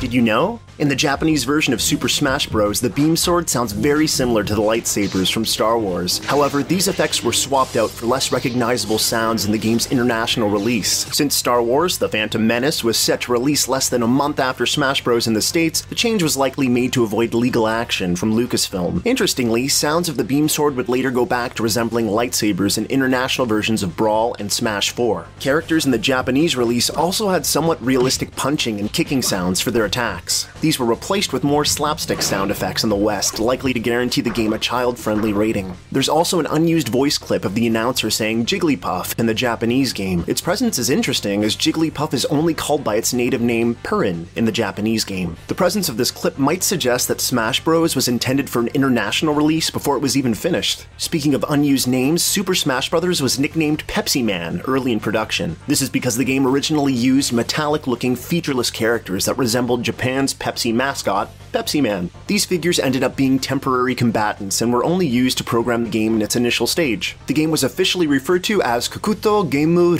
Did you know? In the Japanese version of Super Smash Bros., the beam sword sounds very similar to the lightsabers from Star Wars. However, these effects were swapped out for less recognizable sounds in the game's international release. Since Star Wars The Phantom Menace was set to release less than a month after Smash Bros. in the States, the change was likely made to avoid legal action from Lucasfilm. Interestingly, sounds of the beam sword would later go back to resembling lightsabers in international versions of Brawl and Smash 4. Characters in the Japanese release also had somewhat realistic punching and kicking sounds for their attacks. These were replaced with more slapstick sound effects in the West, likely to guarantee the game a child friendly rating. There's also an unused voice clip of the announcer saying Jigglypuff in the Japanese game. Its presence is interesting as Jigglypuff is only called by its native name Purin in the Japanese game. The presence of this clip might suggest that Smash Bros. was intended for an international release before it was even finished. Speaking of unused names, Super Smash Bros. was nicknamed Pepsi Man early in production. This is because the game originally used metallic looking featureless characters that resembled Japan's Pepsi mascot, Pepsi Man. These figures ended up being temporary combatants and were only used to program the game in its initial stage. The game was officially referred to as Kakuto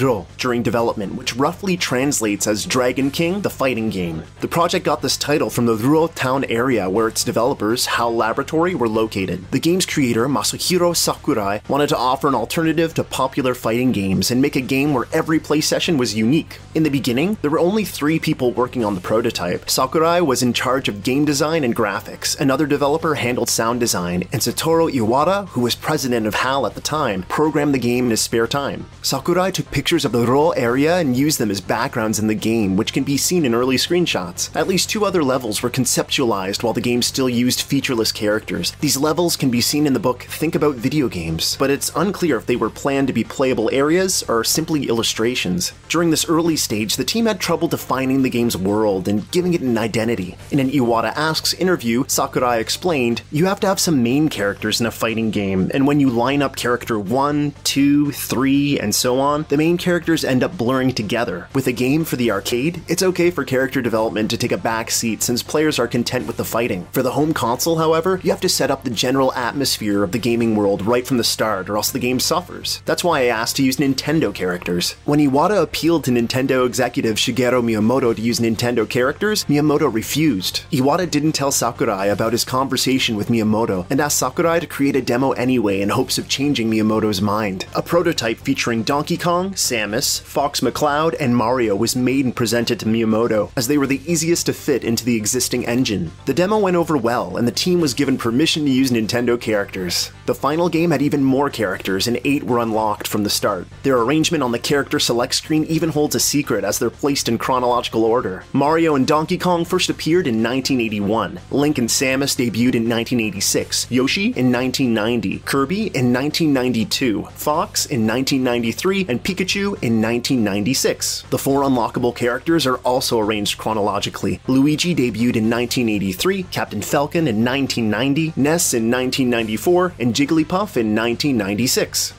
Ro during development, which roughly translates as Dragon King, the fighting game. The project got this title from the Ryuo town area where its developers, HAL Laboratory, were located. The game's creator, Masahiro Sakurai, wanted to offer an alternative to popular fighting games and make a game where every play session was unique. In the beginning, there were only three people working on the prototype. Sakurai was in charge of game design and graphics. Another developer handled sound design, and Satoru Iwata, who was president of HAL at the time, programmed the game in his spare time. Sakurai took pictures of the Ro area and used them as backgrounds in the game, which can be seen in early screenshots. At least two other levels were conceptualized while the game still used featureless characters. These levels can be seen in the book Think About Video Games, but it's unclear if they were planned to be playable areas or simply illustrations. During this early stage, the team had trouble defining the game's world and giving it an identity. In an Iwata Asks interview, Sakurai explained, You have to have some main characters in a fighting game, and when you line up character 1, 2, 3, and so on, the main characters end up blurring together. With a game for the arcade, it's okay for character development to take a back seat since players are content with the fighting. For the home console, however, you have to set up the general atmosphere of the gaming world right from the start, or else the game suffers. That's why I asked to use Nintendo characters. When Iwata appealed to Nintendo executive Shigeru Miyamoto to use Nintendo characters, Miyamoto refused. Iwata didn't tell Sakurai about his conversation with Miyamoto and asked Sakurai to create a demo anyway in hopes of changing Miyamoto's mind. A prototype featuring Donkey Kong, Samus, Fox McCloud, and Mario was made and presented to Miyamoto, as they were the easiest to fit into the existing engine. The demo went over well, and the team was given permission to use Nintendo characters. The final game had even more characters, and eight were unlocked from the start. Their arrangement on the character select screen even holds a secret as they're placed in chronological order. Mario and Donkey Kong first appeared in 1981, Link and Samus debuted in 1986, Yoshi in 1990, Kirby in 1992, Fox in 1993, and Pikachu in 1996. The four unlockable characters are also arranged chronologically. Luigi debuted in 1983, Captain Falcon in 1990, Ness in 1994, and Jigglypuff in 1996.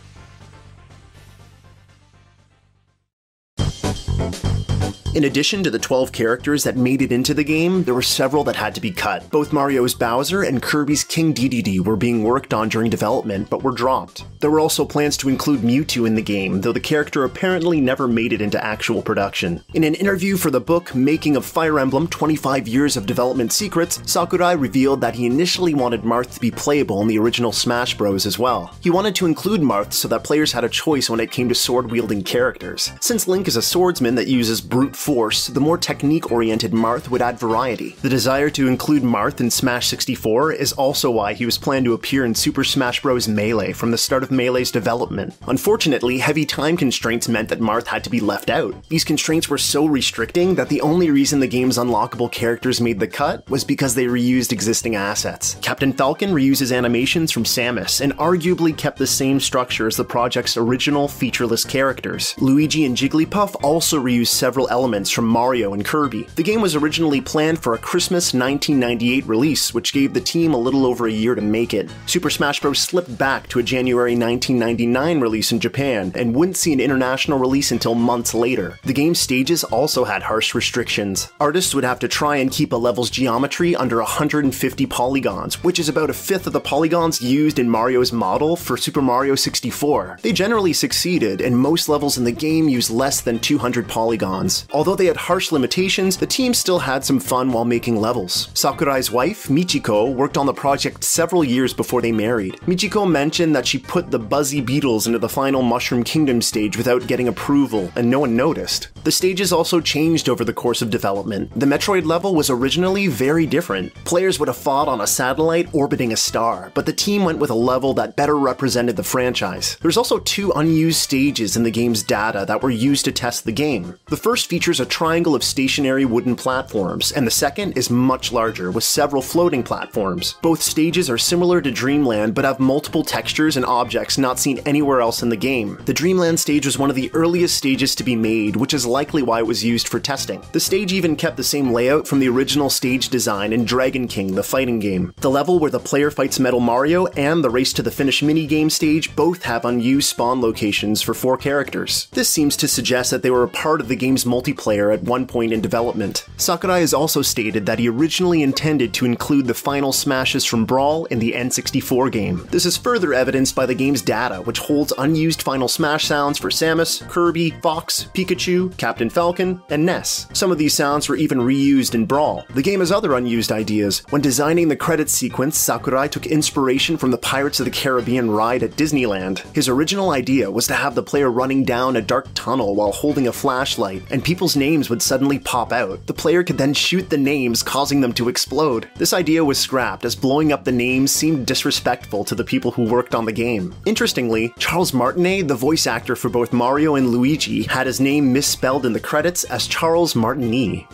In addition to the 12 characters that made it into the game, there were several that had to be cut. Both Mario's Bowser and Kirby's King Dedede were being worked on during development, but were dropped. There were also plans to include Mewtwo in the game, though the character apparently never made it into actual production. In an interview for the book Making of Fire Emblem 25 Years of Development Secrets, Sakurai revealed that he initially wanted Marth to be playable in the original Smash Bros. as well. He wanted to include Marth so that players had a choice when it came to sword wielding characters. Since Link is a swordsman that uses brute force, the more technique oriented Marth would add variety. The desire to include Marth in Smash 64 is also why he was planned to appear in Super Smash Bros. Melee from the start of Melee's development. Unfortunately, heavy time constraints meant that Marth had to be left out. These constraints were so restricting that the only reason the game's unlockable characters made the cut was because they reused existing assets. Captain Falcon reuses animations from Samus and arguably kept the same structure as the project's original featureless characters. Luigi and Jigglypuff also reused several elements from Mario and Kirby. The game was originally planned for a Christmas 1998 release, which gave the team a little over a year to make it. Super Smash Bros. slipped back to a January 1999 release in Japan and wouldn't see an international release until months later. The game's stages also had harsh restrictions. Artists would have to try and keep a level's geometry under 150 polygons, which is about a fifth of the polygons used in Mario's model for Super Mario 64. They generally succeeded, and most levels in the game use less than 200 polygons. Although they had harsh limitations, the team still had some fun while making levels. Sakurai's wife, Michiko, worked on the project several years before they married. Michiko mentioned that she put the buzzy beetles into the final Mushroom Kingdom stage without getting approval, and no one noticed. The stages also changed over the course of development. The Metroid level was originally very different. Players would have fought on a satellite orbiting a star, but the team went with a level that better represented the franchise. There's also two unused stages in the game's data that were used to test the game. The first features a triangle of stationary wooden platforms, and the second is much larger, with several floating platforms. Both stages are similar to Dreamland, but have multiple textures and objects not seen anywhere else in the game. The Dreamland stage was one of the earliest stages to be made, which is likely why it was used for testing. The stage even kept the same layout from the original stage design in Dragon King, the fighting game. The level where the player fights Metal Mario and the Race to the Finish minigame stage both have unused spawn locations for four characters. This seems to suggest that they were a part of the game's multiplayer at one point in development. Sakurai has also stated that he originally intended to include the final smashes from Brawl in the N64 game. This is further evidenced by the game's data, which holds unused final smash sounds for Samus, Kirby, Fox, Pikachu, Captain Falcon, and Ness. Some of these sounds were even reused in Brawl. The game has other unused ideas. When designing the credits sequence, Sakurai took inspiration from the Pirates of the Caribbean ride at Disneyland. His original idea was to have the player running down a dark tunnel while holding a flashlight, and people's names would suddenly pop out. The player could then shoot the names, causing them to explode. This idea was scrapped as blowing up the names seemed disrespectful to the people who worked on the game. Interestingly, Charles Martinet, the voice actor for both Mario and Luigi, had his name misspelled in the credits as Charles Martinet.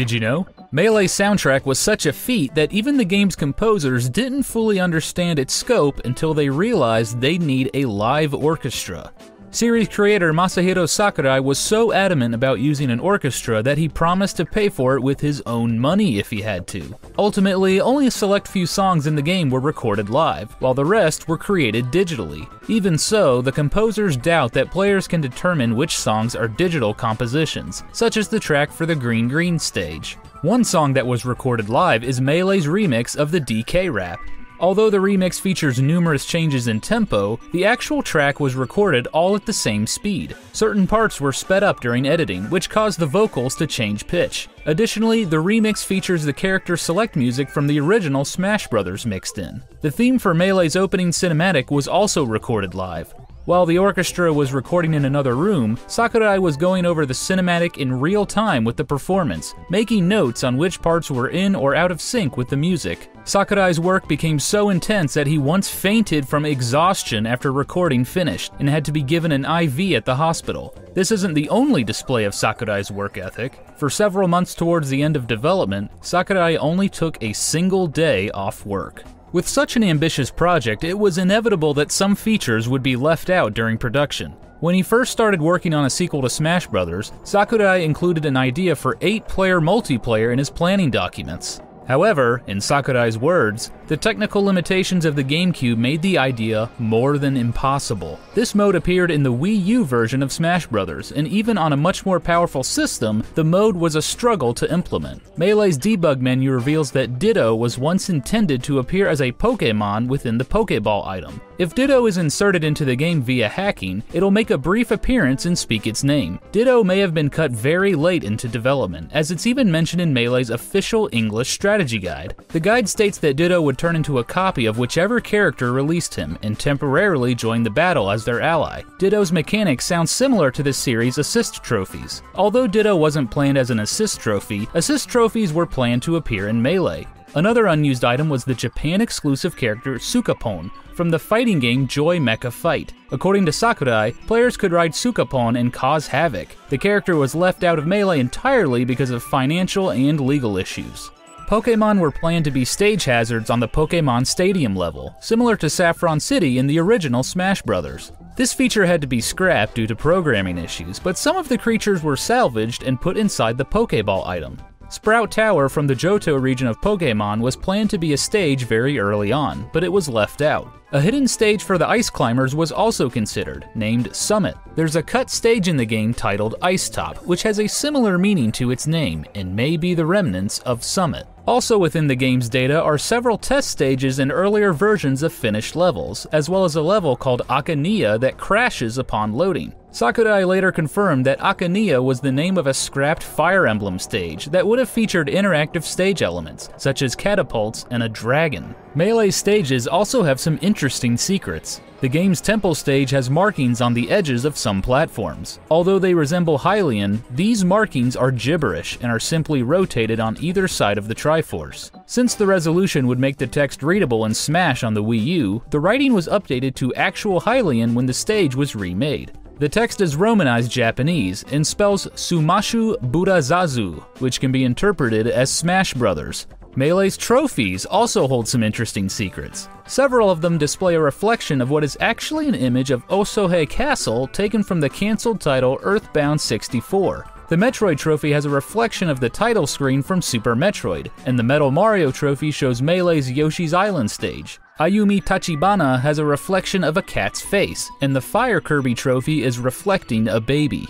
Did you know? Melee's soundtrack was such a feat that even the game's composers didn't fully understand its scope until they realized they'd need a live orchestra. Series creator Masahiro Sakurai was so adamant about using an orchestra that he promised to pay for it with his own money if he had to. Ultimately, only a select few songs in the game were recorded live, while the rest were created digitally. Even so, the composers doubt that players can determine which songs are digital compositions, such as the track for the Green Green stage. One song that was recorded live is Melee's remix of the DK rap. Although the remix features numerous changes in tempo, the actual track was recorded all at the same speed. Certain parts were sped up during editing, which caused the vocals to change pitch. Additionally, the remix features the character select music from the original Smash Bros. mixed in. The theme for Melee's opening cinematic was also recorded live. While the orchestra was recording in another room, Sakurai was going over the cinematic in real time with the performance, making notes on which parts were in or out of sync with the music. Sakurai's work became so intense that he once fainted from exhaustion after recording finished and had to be given an IV at the hospital. This isn't the only display of Sakurai's work ethic. For several months towards the end of development, Sakurai only took a single day off work. With such an ambitious project, it was inevitable that some features would be left out during production. When he first started working on a sequel to Smash Bros., Sakurai included an idea for 8 player multiplayer in his planning documents. However, in Sakurai's words, the technical limitations of the GameCube made the idea more than impossible. This mode appeared in the Wii U version of Smash Bros., and even on a much more powerful system, the mode was a struggle to implement. Melee's debug menu reveals that Ditto was once intended to appear as a Pokemon within the Pokeball item. If Ditto is inserted into the game via hacking, it'll make a brief appearance and speak its name. Ditto may have been cut very late into development, as it's even mentioned in Melee's official English strategy guide. The guide states that Ditto would turn into a copy of whichever character released him and temporarily join the battle as their ally. Ditto's mechanics sound similar to the series' assist trophies. Although Ditto wasn't planned as an assist trophy, assist trophies were planned to appear in Melee. Another unused item was the Japan exclusive character Sukapon from the fighting game Joy Mecha Fight. According to Sakurai, players could ride Sukapon and cause havoc. The character was left out of Melee entirely because of financial and legal issues. Pokemon were planned to be stage hazards on the Pokemon Stadium level, similar to Saffron City in the original Smash Bros. This feature had to be scrapped due to programming issues, but some of the creatures were salvaged and put inside the Pokeball item. Sprout Tower from the Johto region of Pokemon was planned to be a stage very early on, but it was left out. A hidden stage for the ice climbers was also considered, named Summit. There's a cut stage in the game titled Ice Top, which has a similar meaning to its name and may be the remnants of Summit. Also within the game's data are several test stages and earlier versions of finished levels, as well as a level called Akaniya that crashes upon loading. Sakurai later confirmed that Akaniya was the name of a scrapped Fire Emblem stage that would have featured interactive stage elements, such as catapults and a dragon. Melee stages also have some interesting secrets. The game's temple stage has markings on the edges of some platforms. Although they resemble Hylian, these markings are gibberish and are simply rotated on either side of the Triforce. Since the resolution would make the text readable in Smash on the Wii U, the writing was updated to actual Hylian when the stage was remade. The text is Romanized Japanese and spells Sumashu Burazazu, which can be interpreted as Smash Brothers. Melee's trophies also hold some interesting secrets. Several of them display a reflection of what is actually an image of Osohe Castle taken from the cancelled title Earthbound 64. The Metroid trophy has a reflection of the title screen from Super Metroid, and the Metal Mario trophy shows Melee's Yoshi's Island stage. Ayumi Tachibana has a reflection of a cat's face, and the Fire Kirby trophy is reflecting a baby.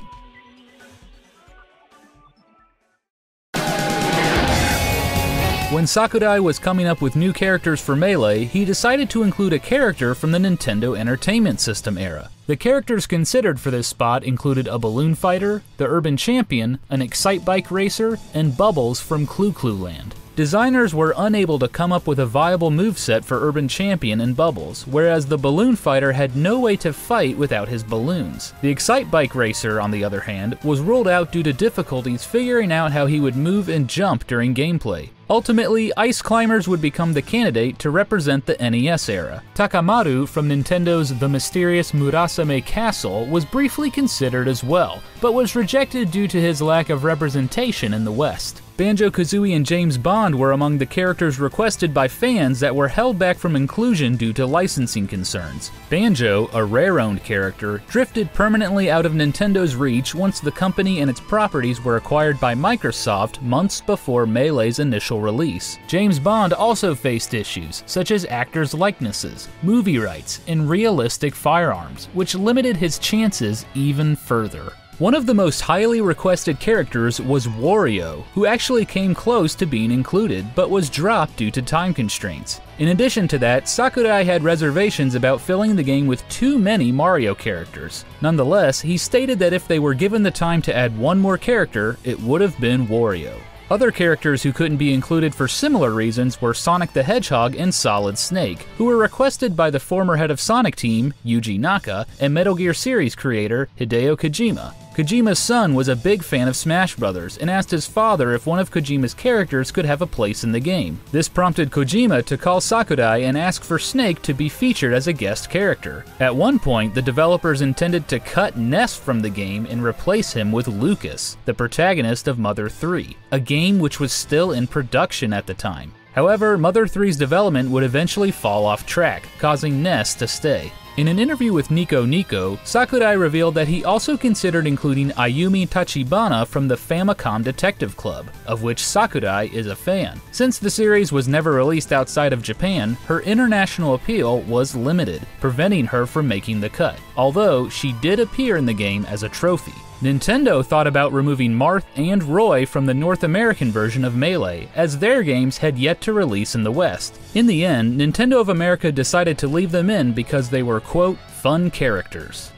When Sakurai was coming up with new characters for Melee, he decided to include a character from the Nintendo Entertainment System era. The characters considered for this spot included a balloon fighter, the urban champion, an Excitebike racer, and Bubbles from Clu Clu Land. Designers were unable to come up with a viable moveset for Urban Champion and Bubbles, whereas the Balloon Fighter had no way to fight without his balloons. The Excite Bike Racer, on the other hand, was ruled out due to difficulties figuring out how he would move and jump during gameplay. Ultimately, Ice Climbers would become the candidate to represent the NES era. Takamaru from Nintendo's The Mysterious Murasame Castle was briefly considered as well, but was rejected due to his lack of representation in the West. Banjo Kazooie and James Bond were among the characters requested by fans that were held back from inclusion due to licensing concerns. Banjo, a rare owned character, drifted permanently out of Nintendo's reach once the company and its properties were acquired by Microsoft months before Melee's initial release. James Bond also faced issues, such as actors' likenesses, movie rights, and realistic firearms, which limited his chances even further. One of the most highly requested characters was Wario, who actually came close to being included, but was dropped due to time constraints. In addition to that, Sakurai had reservations about filling the game with too many Mario characters. Nonetheless, he stated that if they were given the time to add one more character, it would have been Wario. Other characters who couldn't be included for similar reasons were Sonic the Hedgehog and Solid Snake, who were requested by the former head of Sonic Team, Yuji Naka, and Metal Gear series creator, Hideo Kojima. Kojima's son was a big fan of Smash Bros. and asked his father if one of Kojima's characters could have a place in the game. This prompted Kojima to call Sakurai and ask for Snake to be featured as a guest character. At one point, the developers intended to cut Ness from the game and replace him with Lucas, the protagonist of Mother 3, a game which was still in production at the time. However, Mother 3's development would eventually fall off track, causing Ness to stay. In an interview with Nico Nico, Sakurai revealed that he also considered including Ayumi Tachibana from the Famicom Detective Club, of which Sakurai is a fan. Since the series was never released outside of Japan, her international appeal was limited, preventing her from making the cut, although she did appear in the game as a trophy. Nintendo thought about removing Marth and Roy from the North American version of Melee, as their games had yet to release in the West. In the end, Nintendo of America decided to leave them in because they were, quote, fun characters.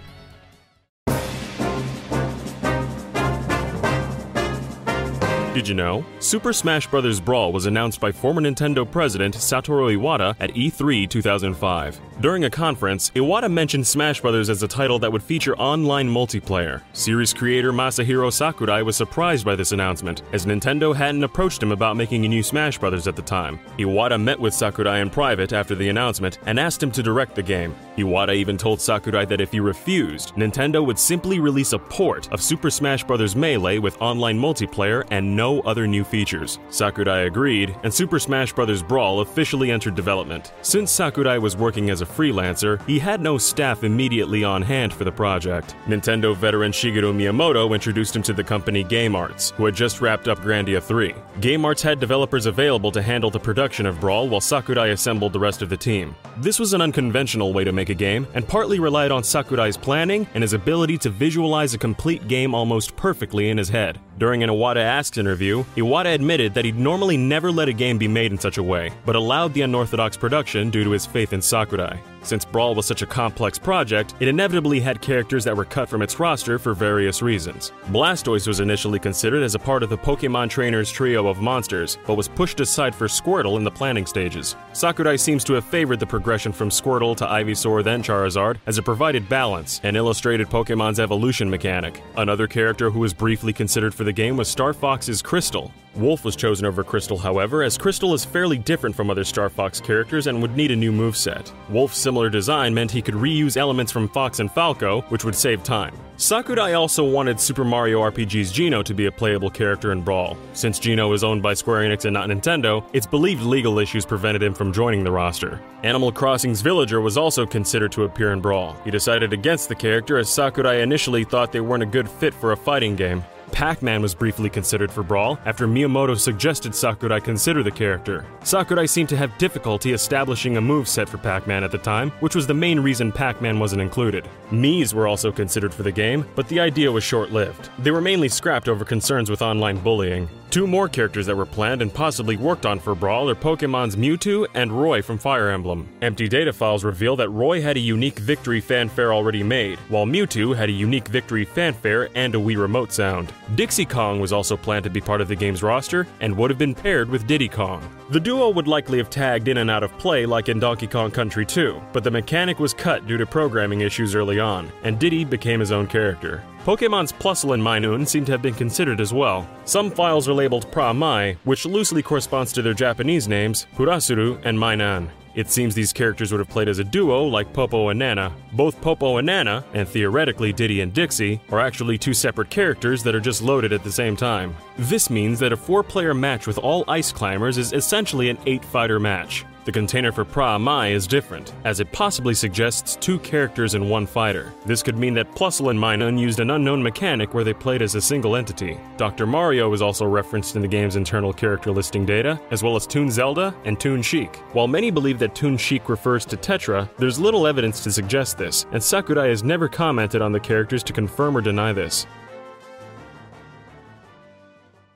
Did you know? Super Smash Bros. Brawl was announced by former Nintendo president Satoru Iwata at E3 2005. During a conference, Iwata mentioned Smash Bros. as a title that would feature online multiplayer. Series creator Masahiro Sakurai was surprised by this announcement, as Nintendo hadn't approached him about making a new Smash Bros. at the time. Iwata met with Sakurai in private after the announcement and asked him to direct the game. Iwata even told Sakurai that if he refused, Nintendo would simply release a port of Super Smash Bros. Melee with online multiplayer and no other new features. Sakurai agreed, and Super Smash Bros. Brawl officially entered development. Since Sakurai was working as a freelancer, he had no staff immediately on hand for the project. Nintendo veteran Shigeru Miyamoto introduced him to the company Game Arts, who had just wrapped up Grandia 3. Game Arts had developers available to handle the production of Brawl while Sakurai assembled the rest of the team. This was an unconventional way to make a game, and partly relied on Sakurai's planning and his ability to visualize a complete game almost perfectly in his head. During an Iwata Asks interview, Iwata admitted that he'd normally never let a game be made in such a way, but allowed the unorthodox production due to his faith in Sakurai. Since Brawl was such a complex project, it inevitably had characters that were cut from its roster for various reasons. Blastoise was initially considered as a part of the Pokemon Trainers trio of monsters, but was pushed aside for Squirtle in the planning stages. Sakurai seems to have favored the progression from Squirtle to Ivysaur then Charizard, as it provided balance and illustrated Pokemon's evolution mechanic. Another character who was briefly considered for the game was Star Fox's Krystal. Wolf was chosen over Krystal, however, as Krystal is fairly different from other Star Fox characters and would need a new moveset. Wolf's similar design meant he could reuse elements from Fox and Falco, which would save time. Sakurai also wanted Super Mario RPG's Geno to be a playable character in Brawl. Since Geno is owned by Square Enix and not Nintendo, it's believed legal issues prevented him from joining the roster. Animal Crossing's Villager was also considered to appear in Brawl. He decided against the character as Sakurai initially thought they weren't a good fit for a fighting game. Pac Man was briefly considered for Brawl after Miyamoto suggested Sakurai consider the character. Sakurai seemed to have difficulty establishing a move set for Pac Man at the time, which was the main reason Pac Man wasn't included. Mii's were also considered for the game, but the idea was short lived. They were mainly scrapped over concerns with online bullying. Two more characters that were planned and possibly worked on for Brawl are Pokemon's Mewtwo and Roy from Fire Emblem. Empty data files reveal that Roy had a unique victory fanfare already made, while Mewtwo had a unique victory fanfare and a Wii remote sound. Dixie Kong was also planned to be part of the game's roster and would have been paired with Diddy Kong. The duo would likely have tagged in and out of play like in Donkey Kong Country 2, but the mechanic was cut due to programming issues early on, and Diddy became his own character. Pokemon's Plusle and Minun seem to have been considered as well. Some files are labeled Pra Mai, which loosely corresponds to their Japanese names, Purasuru and Mainan. It seems these characters would have played as a duo like Popo and Nana. Both Popo and Nana, and theoretically Diddy and Dixie, are actually two separate characters that are just loaded at the same time. This means that a four player match with all ice climbers is essentially an eight fighter match. The container for Pra Mai is different, as it possibly suggests two characters in one fighter. This could mean that Plusle and Minun used an unknown mechanic where they played as a single entity. Dr. Mario is also referenced in the game's internal character listing data, as well as Toon Zelda and Toon Sheik. While many believe that Toon Sheik refers to Tetra, there's little evidence to suggest this, and Sakurai has never commented on the characters to confirm or deny this.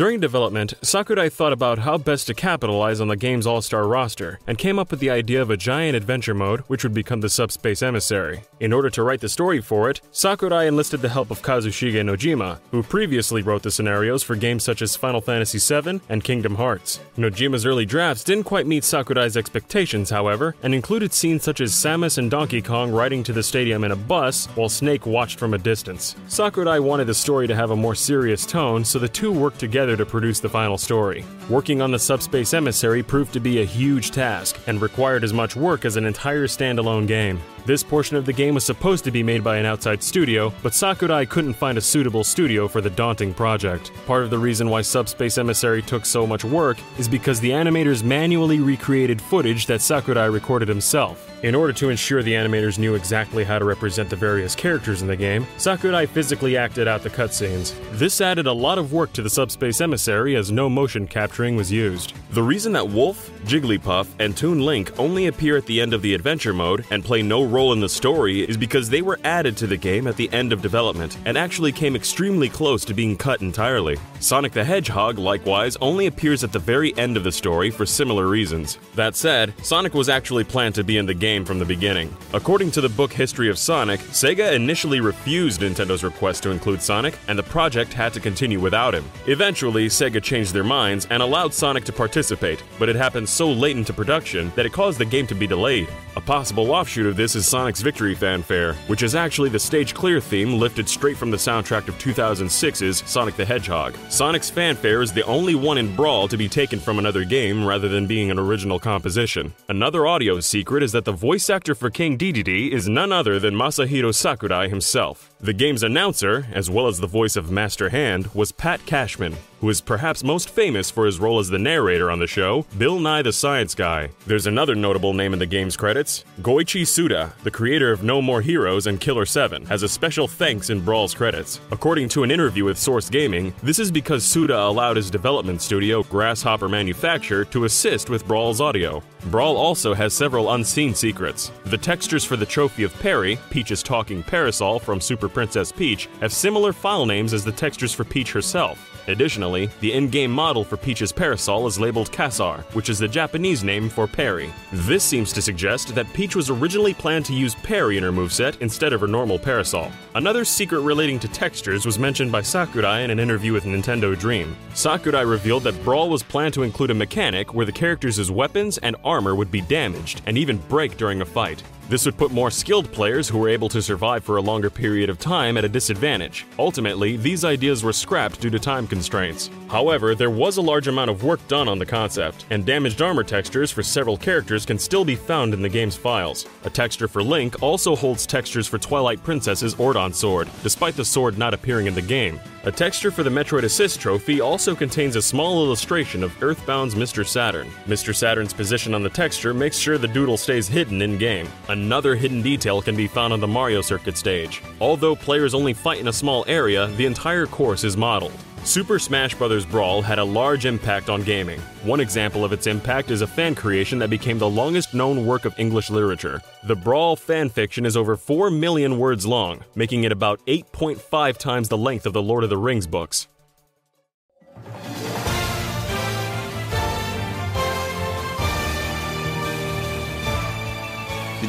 During development, Sakurai thought about how best to capitalize on the game's all star roster and came up with the idea of a giant adventure mode which would become the Subspace Emissary. In order to write the story for it, Sakurai enlisted the help of Kazushige Nojima, who previously wrote the scenarios for games such as Final Fantasy VII and Kingdom Hearts. Nojima's early drafts didn't quite meet Sakurai's expectations, however, and included scenes such as Samus and Donkey Kong riding to the stadium in a bus while Snake watched from a distance. Sakurai wanted the story to have a more serious tone, so the two worked together to produce the final story. Working on the Subspace Emissary proved to be a huge task and required as much work as an entire standalone game. This portion of the game was supposed to be made by an outside studio, but Sakurai couldn't find a suitable studio for the daunting project. Part of the reason why Subspace Emissary took so much work is because the animators manually recreated footage that Sakurai recorded himself. In order to ensure the animators knew exactly how to represent the various characters in the game, Sakurai physically acted out the cutscenes. This added a lot of work to the Subspace Emissary as no motion capturing was used. The reason that Wolf, Jigglypuff, and Toon Link only appear at the end of the adventure mode and play no role in the story is because they were added to the game at the end of development and actually came extremely close to being cut entirely. Sonic the Hedgehog, likewise, only appears at the very end of the story for similar reasons. That said, Sonic was actually planned to be in the game from the beginning. According to the book History of Sonic, Sega initially refused Nintendo's request to include Sonic, and the project had to continue without him. Eventually, Sega changed their minds and allowed Sonic to participate, but it happened so late into production that it caused the game to be delayed. A possible offshoot of this is Sonic's Victory Fanfare, which is actually the stage clear theme lifted straight from the soundtrack of 2006's Sonic the Hedgehog. Sonic's Fanfare is the only one in Brawl to be taken from another game rather than being an original composition. Another audio secret is that the voice actor for King Dedede is none other than Masahiro Sakurai himself. The game's announcer, as well as the voice of Master Hand, was Pat Cashman, who is perhaps most famous for his role as the narrator on the show, Bill Nye the Science Guy. There's another notable name in the game's credits. Goichi Suda, the creator of No More Heroes and Killer 7, has a special thanks in Brawl's credits. According to an interview with Source Gaming, this is because Suda allowed his development studio, Grasshopper Manufacture, to assist with Brawl's audio. Brawl also has several unseen secrets. The textures for the trophy of Perry, Peach's talking parasol from Super Princess Peach, have similar file names as the textures for Peach herself. Additionally, the in game model for Peach's parasol is labeled Kasar, which is the Japanese name for Perry. This seems to suggest that Peach was originally planned to use Perry in her moveset instead of her normal parasol. Another secret relating to textures was mentioned by Sakurai in an interview with Nintendo Dream. Sakurai revealed that Brawl was planned to include a mechanic where the characters' weapons and armor would be damaged and even break during a fight. This would put more skilled players who were able to survive for a longer period of time at a disadvantage. Ultimately, these ideas were scrapped due to time constraints. However, there was a large amount of work done on the concept, and damaged armor textures for several characters can still be found in the game's files. A texture for Link also holds textures for Twilight Princess's Ordon sword, despite the sword not appearing in the game. A texture for the Metroid Assist trophy also contains a small illustration of Earthbound's Mr. Saturn. Mr. Saturn's position on the texture makes sure the doodle stays hidden in game. Another hidden detail can be found on the Mario Circuit stage. Although players only fight in a small area, the entire course is modeled. Super Smash Bros. Brawl had a large impact on gaming. One example of its impact is a fan creation that became the longest known work of English literature. The Brawl fanfiction is over 4 million words long, making it about 8.5 times the length of the Lord of the Rings books.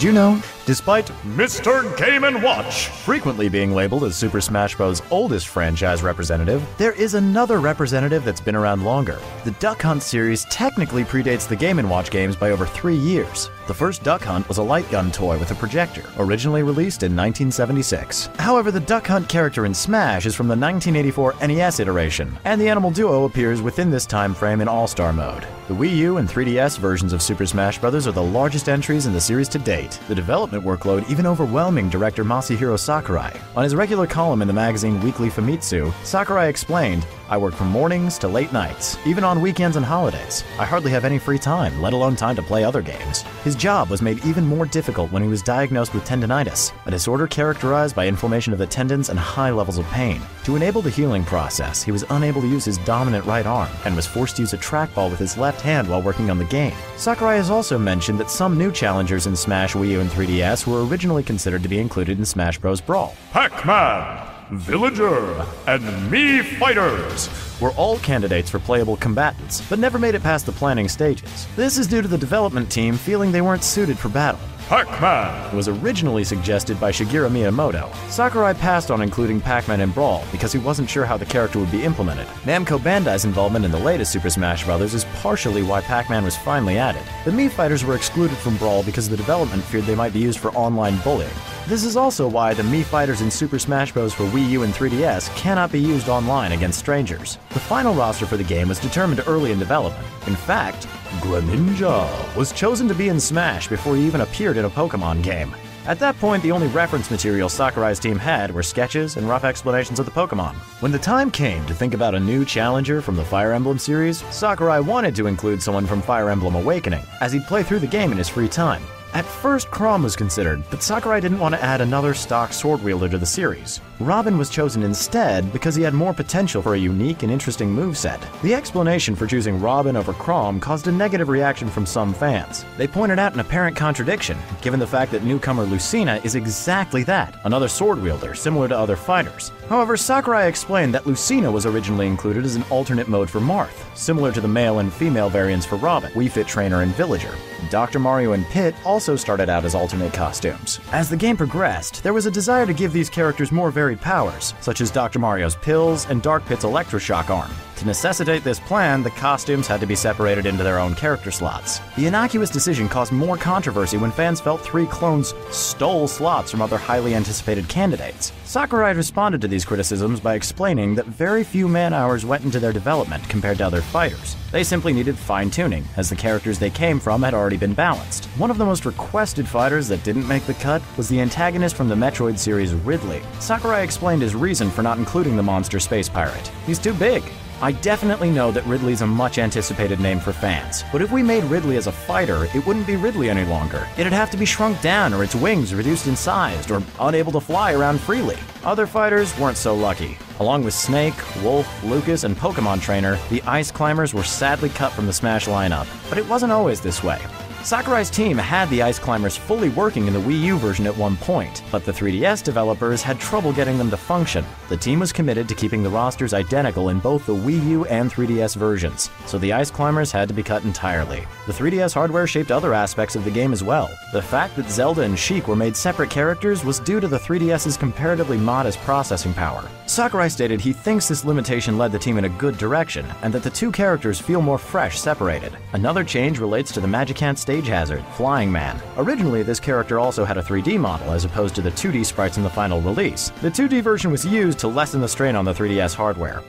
Did you know? Despite Mr. Game & Watch frequently being labeled as Super Smash Bros. oldest franchise representative, there is another representative that's been around longer. The Duck Hunt series technically predates the Game & Watch games by over three years. The first Duck Hunt was a light gun toy with a projector, originally released in 1976. However, the Duck Hunt character in Smash is from the 1984 NES iteration, and the animal duo appears within this time frame in All-Star mode. The Wii U and 3DS versions of Super Smash Bros. are the largest entries in the series to date. The development workload even overwhelming director Masahiro Sakurai. On his regular column in the magazine Weekly Famitsu, Sakurai explained, I work from mornings to late nights, even on weekends and holidays. I hardly have any free time, let alone time to play other games. His job was made even more difficult when he was diagnosed with tendonitis, a disorder characterized by inflammation of the tendons and high levels of pain. To enable the healing process, he was unable to use his dominant right arm and was forced to use a trackball with his left hand while working on the game. Sakurai has also mentioned that some new challengers in Smash Wii U and 3DS were originally considered to be included in Smash Bros. Brawl. Pac-Man Villager, and Mii Fighters were all candidates for playable combatants, but never made it past the planning stages. This is due to the development team feeling they weren't suited for battle. Pac-Man was originally suggested by Shigeru Miyamoto. Sakurai passed on including Pac-Man in Brawl because he wasn't sure how the character would be implemented. Namco Bandai's involvement in the latest Super Smash Bros. is partially why Pac-Man was finally added. The Mii Fighters were excluded from Brawl because the development feared they might be used for online bullying. This is also why the Mii Fighters in Super Smash Bros. for Wii U and 3DS cannot be used online against strangers. The final roster for the game was determined early in development. In fact, Greninja was chosen to be in Smash before he even appeared in a Pokemon game. At that point, the only reference material Sakurai's team had were sketches and rough explanations of the Pokemon. When the time came to think about a new challenger from the Fire Emblem series, Sakurai wanted to include someone from Fire Emblem Awakening, as he'd play through the game in his free time. At first, Chrom was considered, but Sakurai didn't want to add another stock sword wielder to the series. Robin was chosen instead because he had more potential for a unique and interesting moveset. The explanation for choosing Robin over Chrom caused a negative reaction from some fans. They pointed out an apparent contradiction, given the fact that newcomer Lucina is exactly that another sword wielder, similar to other fighters. However, Sakurai explained that Lucina was originally included as an alternate mode for Marth, similar to the male and female variants for Robin, Wii Fit Trainer, and Villager. Dr. Mario and Pit also started out as alternate costumes. As the game progressed, there was a desire to give these characters more powers, such as Dr. Mario's pills and Dark Pit's electroshock arm. To necessitate this plan, the costumes had to be separated into their own character slots. The innocuous decision caused more controversy when fans felt three clones stole slots from other highly anticipated candidates. Sakurai responded to these criticisms by explaining that very few man hours went into their development compared to other fighters. They simply needed fine tuning, as the characters they came from had already been balanced. One of the most requested fighters that didn't make the cut was the antagonist from the Metroid series, Ridley. Sakurai explained his reason for not including the monster space pirate. He's too big. I definitely know that Ridley's a much anticipated name for fans, but if we made Ridley as a fighter, it wouldn't be Ridley any longer. It'd have to be shrunk down or its wings reduced in size or unable to fly around freely. Other fighters weren't so lucky. Along with Snake, Wolf, Lucas, and Pokemon Trainer, the Ice Climbers were sadly cut from the Smash lineup. But it wasn't always this way. Sakurai's team had the Ice Climbers fully working in the Wii U version at one point, but the 3DS developers had trouble getting them to function. The team was committed to keeping the rosters identical in both the Wii U and 3DS versions, so the Ice Climbers had to be cut entirely. The 3DS hardware shaped other aspects of the game as well. The fact that Zelda and Sheik were made separate characters was due to the 3DS's comparatively modest processing power. Sakurai stated he thinks this limitation led the team in a good direction, and that the two characters feel more fresh separated. Another change relates to the Magicant stage hazard, Flying Man. Originally, this character also had a 3D model as opposed to the 2D sprites in the final release. The 2D version was used to lessen the strain on the 3DS hardware.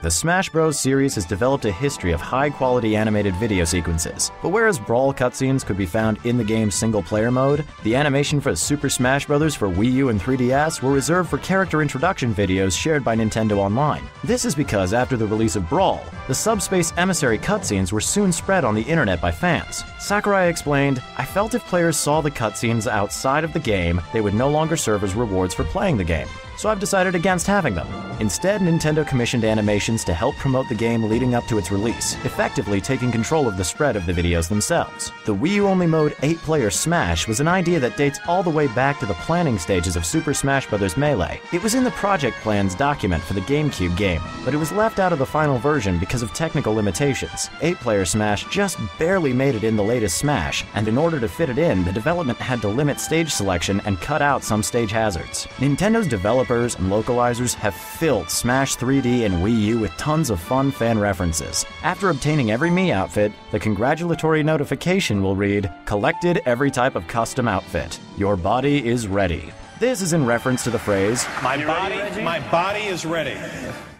The Smash Bros. series has developed a history of high quality animated video sequences, but whereas Brawl cutscenes could be found in the game's single player mode, the animation for Super Smash Bros. for Wii U and 3DS were reserved for character introduction videos shared by Nintendo Online. This is because after the release of Brawl, the Subspace Emissary cutscenes were soon spread on the internet by fans. Sakurai explained, I felt if players saw the cutscenes outside of the game, they would no longer serve as rewards for playing the game so I've decided against having them. Instead, Nintendo commissioned animations to help promote the game leading up to its release, effectively taking control of the spread of the videos themselves. The Wii U only mode 8 player Smash was an idea that dates all the way back to the planning stages of Super Smash Bros. Melee. It was in the project plans document for the GameCube game, but it was left out of the final version because of technical limitations. 8 player Smash just barely made it in the latest Smash, and in order to fit it in, the development had to limit stage selection and cut out some stage hazards. Nintendo's developers and localizers have filled Smash 3D and Wii U with tons of fun fan references. After obtaining every Mii outfit, the congratulatory notification will read Collected every type of custom outfit. Your body is ready. This is in reference to the phrase, My body, my body is ready.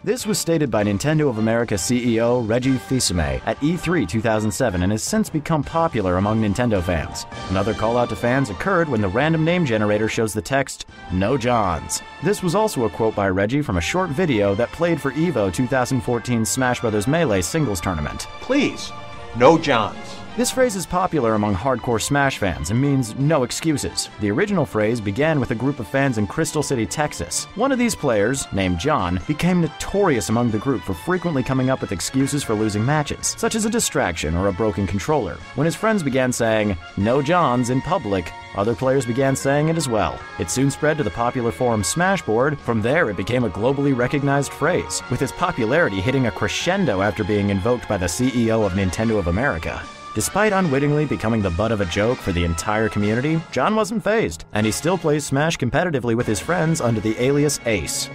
This was stated by Nintendo of America CEO Reggie Fils-Aimé at E3 2007 and has since become popular among Nintendo fans. Another call out to fans occurred when the random name generator shows the text, No Johns. This was also a quote by Reggie from a short video that played for EVO 2014 Smash Bros. Melee singles tournament. Please, no Johns. This phrase is popular among hardcore Smash fans and means no excuses. The original phrase began with a group of fans in Crystal City, Texas. One of these players, named John, became notorious among the group for frequently coming up with excuses for losing matches, such as a distraction or a broken controller. When his friends began saying, no Johns in public, other players began saying it as well. It soon spread to the popular forum Smashboard. From there, it became a globally recognized phrase, with its popularity hitting a crescendo after being invoked by the CEO of Nintendo of America. Despite unwittingly becoming the butt of a joke for the entire community, John wasn't fazed, and he still plays Smash competitively with his friends under the alias Ace.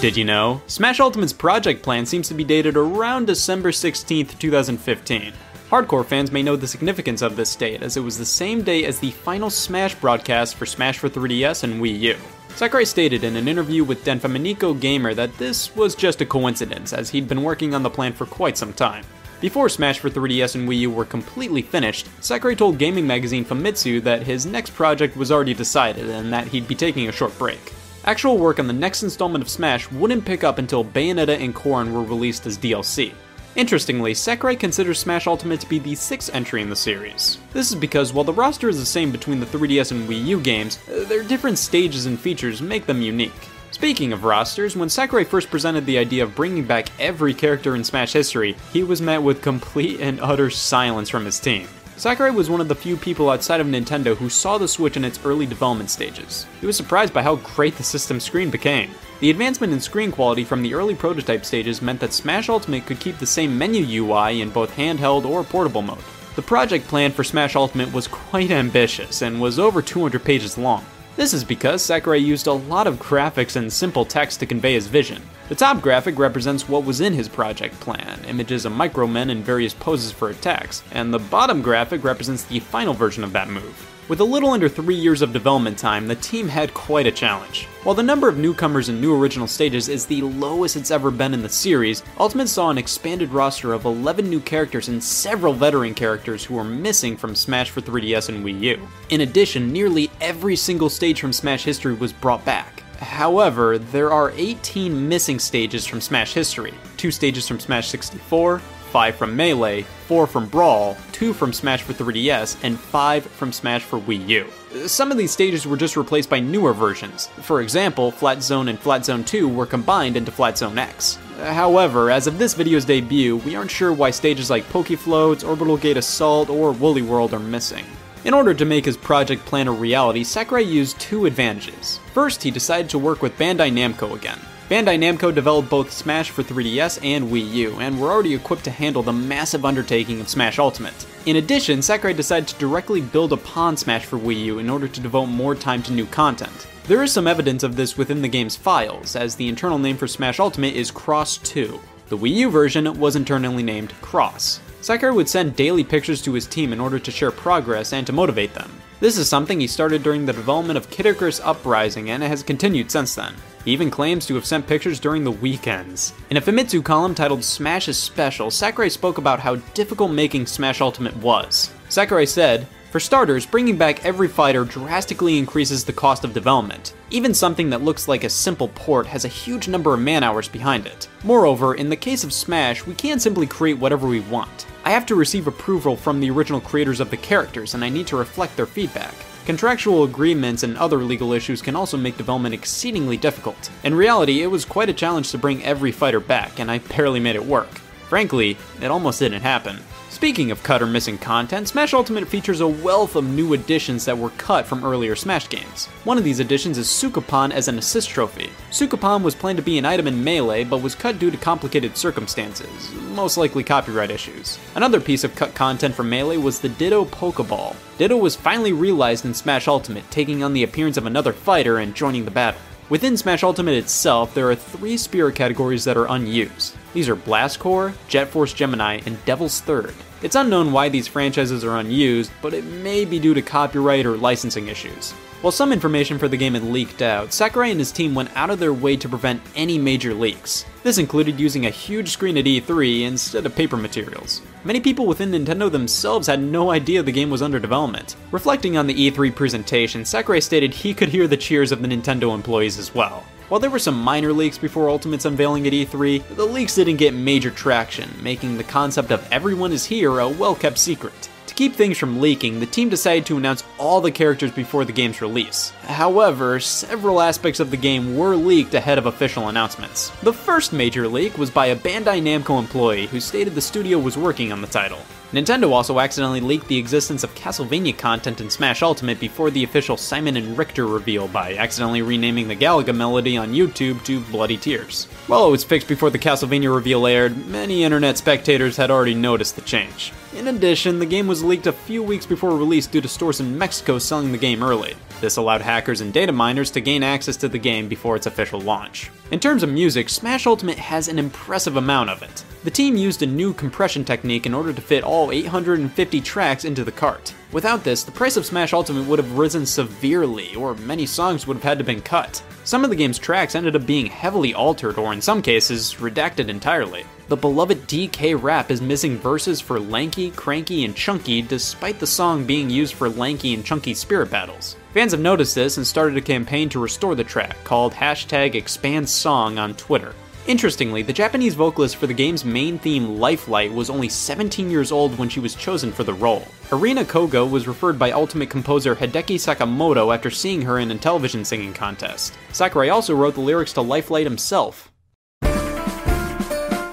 Did you know? Smash Ultimate's project plan seems to be dated around December 16, 2015. Hardcore fans may know the significance of this date, as it was the same day as the final Smash broadcast for Smash for 3DS and Wii U. Sakurai stated in an interview with Denfaminico Gamer that this was just a coincidence, as he'd been working on the plan for quite some time. Before Smash for 3DS and Wii U were completely finished, Sakurai told gaming magazine Famitsu that his next project was already decided and that he'd be taking a short break. Actual work on the next installment of Smash wouldn't pick up until Bayonetta and Corrin were released as DLC. Interestingly, Sakurai considers Smash Ultimate to be the sixth entry in the series. This is because while the roster is the same between the 3DS and Wii U games, uh, their different stages and features make them unique. Speaking of rosters, when Sakurai first presented the idea of bringing back every character in Smash history, he was met with complete and utter silence from his team. Sakurai was one of the few people outside of Nintendo who saw the Switch in its early development stages. He was surprised by how great the system screen became. The advancement in screen quality from the early prototype stages meant that Smash Ultimate could keep the same menu UI in both handheld or portable mode. The project plan for Smash Ultimate was quite ambitious and was over 200 pages long. This is because Sakurai used a lot of graphics and simple text to convey his vision. The top graphic represents what was in his project plan, images of Micromen in various poses for attacks, and the bottom graphic represents the final version of that move. With a little under three years of development time, the team had quite a challenge. While the number of newcomers and new original stages is the lowest it's ever been in the series, Ultimate saw an expanded roster of 11 new characters and several veteran characters who were missing from Smash for 3DS and Wii U. In addition, nearly every single stage from Smash history was brought back. However, there are 18 missing stages from Smash history, two stages from Smash 64, 5 from Melee, 4 from Brawl, 2 from Smash for 3DS, and 5 from Smash for Wii U. Some of these stages were just replaced by newer versions. For example, Flat Zone and Flat Zone 2 were combined into Flat Zone X. However, as of this video's debut, we aren't sure why stages like Pokefloats, Orbital Gate Assault, or Woolly World are missing. In order to make his project plan a reality, Sakurai used two advantages. First, he decided to work with Bandai Namco again. Bandai Namco developed both Smash for 3DS and Wii U, and were already equipped to handle the massive undertaking of Smash Ultimate. In addition, Sakurai decided to directly build upon Smash for Wii U in order to devote more time to new content. There is some evidence of this within the game's files, as the internal name for Smash Ultimate is Cross 2. The Wii U version was internally named Cross. Sakurai would send daily pictures to his team in order to share progress and to motivate them. This is something he started during the development of Kid Icarus Uprising and it has continued since then. He even claims to have sent pictures during the weekends. In a Famitsu column titled Smash is Special, Sakurai spoke about how difficult making Smash Ultimate was. Sakurai said, for starters, bringing back every fighter drastically increases the cost of development. Even something that looks like a simple port has a huge number of man hours behind it. Moreover, in the case of Smash, we can't simply create whatever we want. I have to receive approval from the original creators of the characters, and I need to reflect their feedback. Contractual agreements and other legal issues can also make development exceedingly difficult. In reality, it was quite a challenge to bring every fighter back, and I barely made it work. Frankly, it almost didn't happen. Speaking of cut or missing content, Smash Ultimate features a wealth of new additions that were cut from earlier Smash games. One of these additions is Sukapon as an assist trophy. Sukapon was planned to be an item in Melee, but was cut due to complicated circumstances, most likely copyright issues. Another piece of cut content from Melee was the Ditto Pokeball. Ditto was finally realized in Smash Ultimate, taking on the appearance of another fighter and joining the battle. Within Smash Ultimate itself, there are three spirit categories that are unused. These are Blast Corps, Jet Force Gemini, and Devil's Third. It's unknown why these franchises are unused, but it may be due to copyright or licensing issues. While some information for the game had leaked out, Sakurai and his team went out of their way to prevent any major leaks. This included using a huge screen at E3 instead of paper materials. Many people within Nintendo themselves had no idea the game was under development. Reflecting on the E3 presentation, Sakurai stated he could hear the cheers of the Nintendo employees as well. While there were some minor leaks before Ultimate's unveiling at E3, the leaks didn't get major traction, making the concept of Everyone is Here a well kept secret. To keep things from leaking, the team decided to announce all the characters before the game's release. However, several aspects of the game were leaked ahead of official announcements. The first major leak was by a Bandai Namco employee who stated the studio was working on the title. Nintendo also accidentally leaked the existence of Castlevania content in Smash Ultimate before the official Simon and Richter reveal by accidentally renaming the Galaga melody on YouTube to Bloody Tears. While it was fixed before the Castlevania reveal aired, many internet spectators had already noticed the change. In addition, the game was leaked a few weeks before release due to stores in Mexico selling the game early. This allowed hackers and data miners to gain access to the game before its official launch. In terms of music, Smash Ultimate has an impressive amount of it. The team used a new compression technique in order to fit all 850 tracks into the cart. Without this, the price of Smash Ultimate would have risen severely, or many songs would have had to been cut. Some of the game's tracks ended up being heavily altered or in some cases, redacted entirely. The beloved DK rap is missing verses for Lanky, Cranky, and Chunky despite the song being used for Lanky and Chunky spirit battles. Fans have noticed this and started a campaign to restore the track called hashtag ExpanDong on Twitter. Interestingly, the Japanese vocalist for the game's main theme, Lifelight, was only 17 years old when she was chosen for the role. Arina Kogo was referred by Ultimate composer Hideki Sakamoto after seeing her in a television singing contest. Sakurai also wrote the lyrics to Lifelight himself.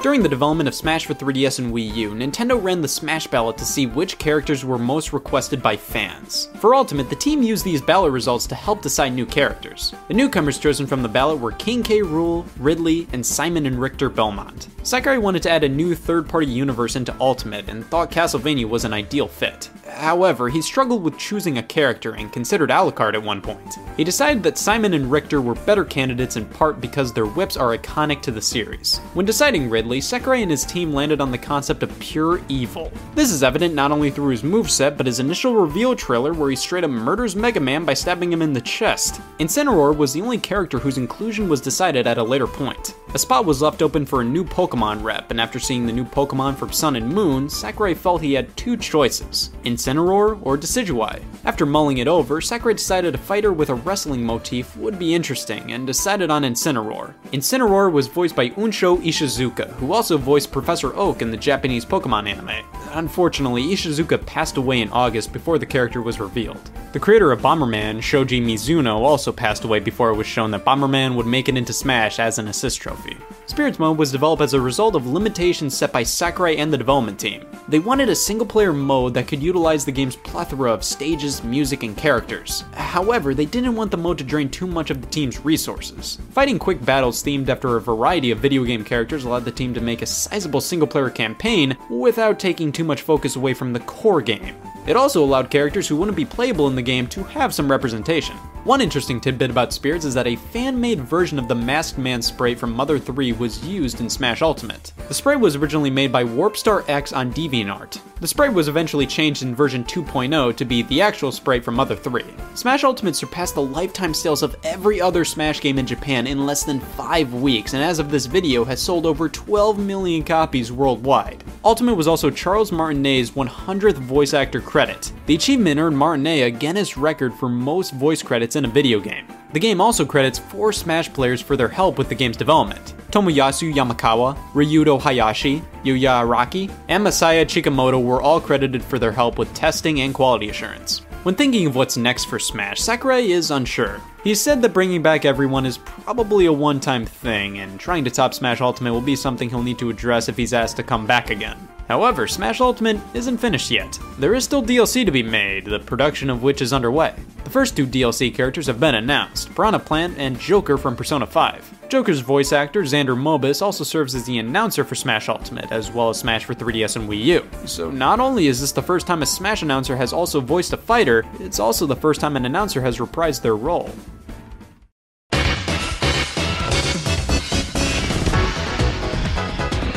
During the development of Smash for 3DS and Wii U, Nintendo ran the Smash ballot to see which characters were most requested by fans. For Ultimate, the team used these ballot results to help decide new characters. The newcomers chosen from the ballot were King K. Rool, Ridley, and Simon and Richter Belmont. Sakurai wanted to add a new third party universe into Ultimate and thought Castlevania was an ideal fit. However, he struggled with choosing a character and considered Alucard at one point. He decided that Simon and Richter were better candidates in part because their whips are iconic to the series. When deciding Ridley, Sakurai and his team landed on the concept of pure evil. This is evident not only through his moveset, but his initial reveal trailer where he straight up murders Mega Man by stabbing him in the chest. Incineroar was the only character whose inclusion was decided at a later point. A spot was left open for a new Pokemon rep, and after seeing the new Pokemon from Sun and Moon, Sakurai felt he had two choices Incineroar or Decidueye. After mulling it over, Sakurai decided a fighter with a wrestling motif would be interesting and decided on Incineroar. Incineroar was voiced by Unsho Ishizuka, who also voiced Professor Oak in the Japanese Pokemon anime. Unfortunately, Ishizuka passed away in August before the character was revealed. The creator of Bomberman, Shoji Mizuno, also passed away before it was shown that Bomberman would make it into Smash as an assist trophy. Spirits Mode was developed as a result of limitations set by Sakurai and the development team. They wanted a single player mode that could utilize the game's plethora of stages, music, and characters. However, they didn't want the mode to drain too much of the team's resources. Fighting quick battles themed after a variety of video game characters allowed the team to make a sizable single player campaign without taking too much focus away from the core game. It also allowed characters who wouldn't be playable in the game to have some representation. One interesting tidbit about Spirits is that a fan made version of the Masked Man spray from Mother 3 was used in Smash Ultimate. The spray was originally made by Warpstar X on DeviantArt. The spray was eventually changed in version 2.0 to be the actual spray from Mother 3. Smash Ultimate surpassed the lifetime sales of every other Smash game in Japan in less than 5 weeks, and as of this video has sold over 12 million copies worldwide. Ultimate was also Charles Martinet's 100th voice actor credit. The achievement earned Martinet a Guinness record for most voice credits in a video game. The game also credits four Smash players for their help with the game's development. Tomoyasu Yamakawa, Ryudo Hayashi, Yuya Araki, and Masaya Chikamoto were all credited for their help with testing and quality assurance. When thinking of what's next for Smash, Sakurai is unsure. He said that bringing back everyone is probably a one time thing, and trying to top Smash Ultimate will be something he'll need to address if he's asked to come back again. However, Smash Ultimate isn't finished yet. There is still DLC to be made, the production of which is underway. The first two DLC characters have been announced Piranha Plant and Joker from Persona 5. Joker's voice actor, Xander Mobus, also serves as the announcer for Smash Ultimate, as well as Smash for 3DS and Wii U. So not only is this the first time a Smash announcer has also voiced a fighter, it's also the first time an announcer has reprised their role.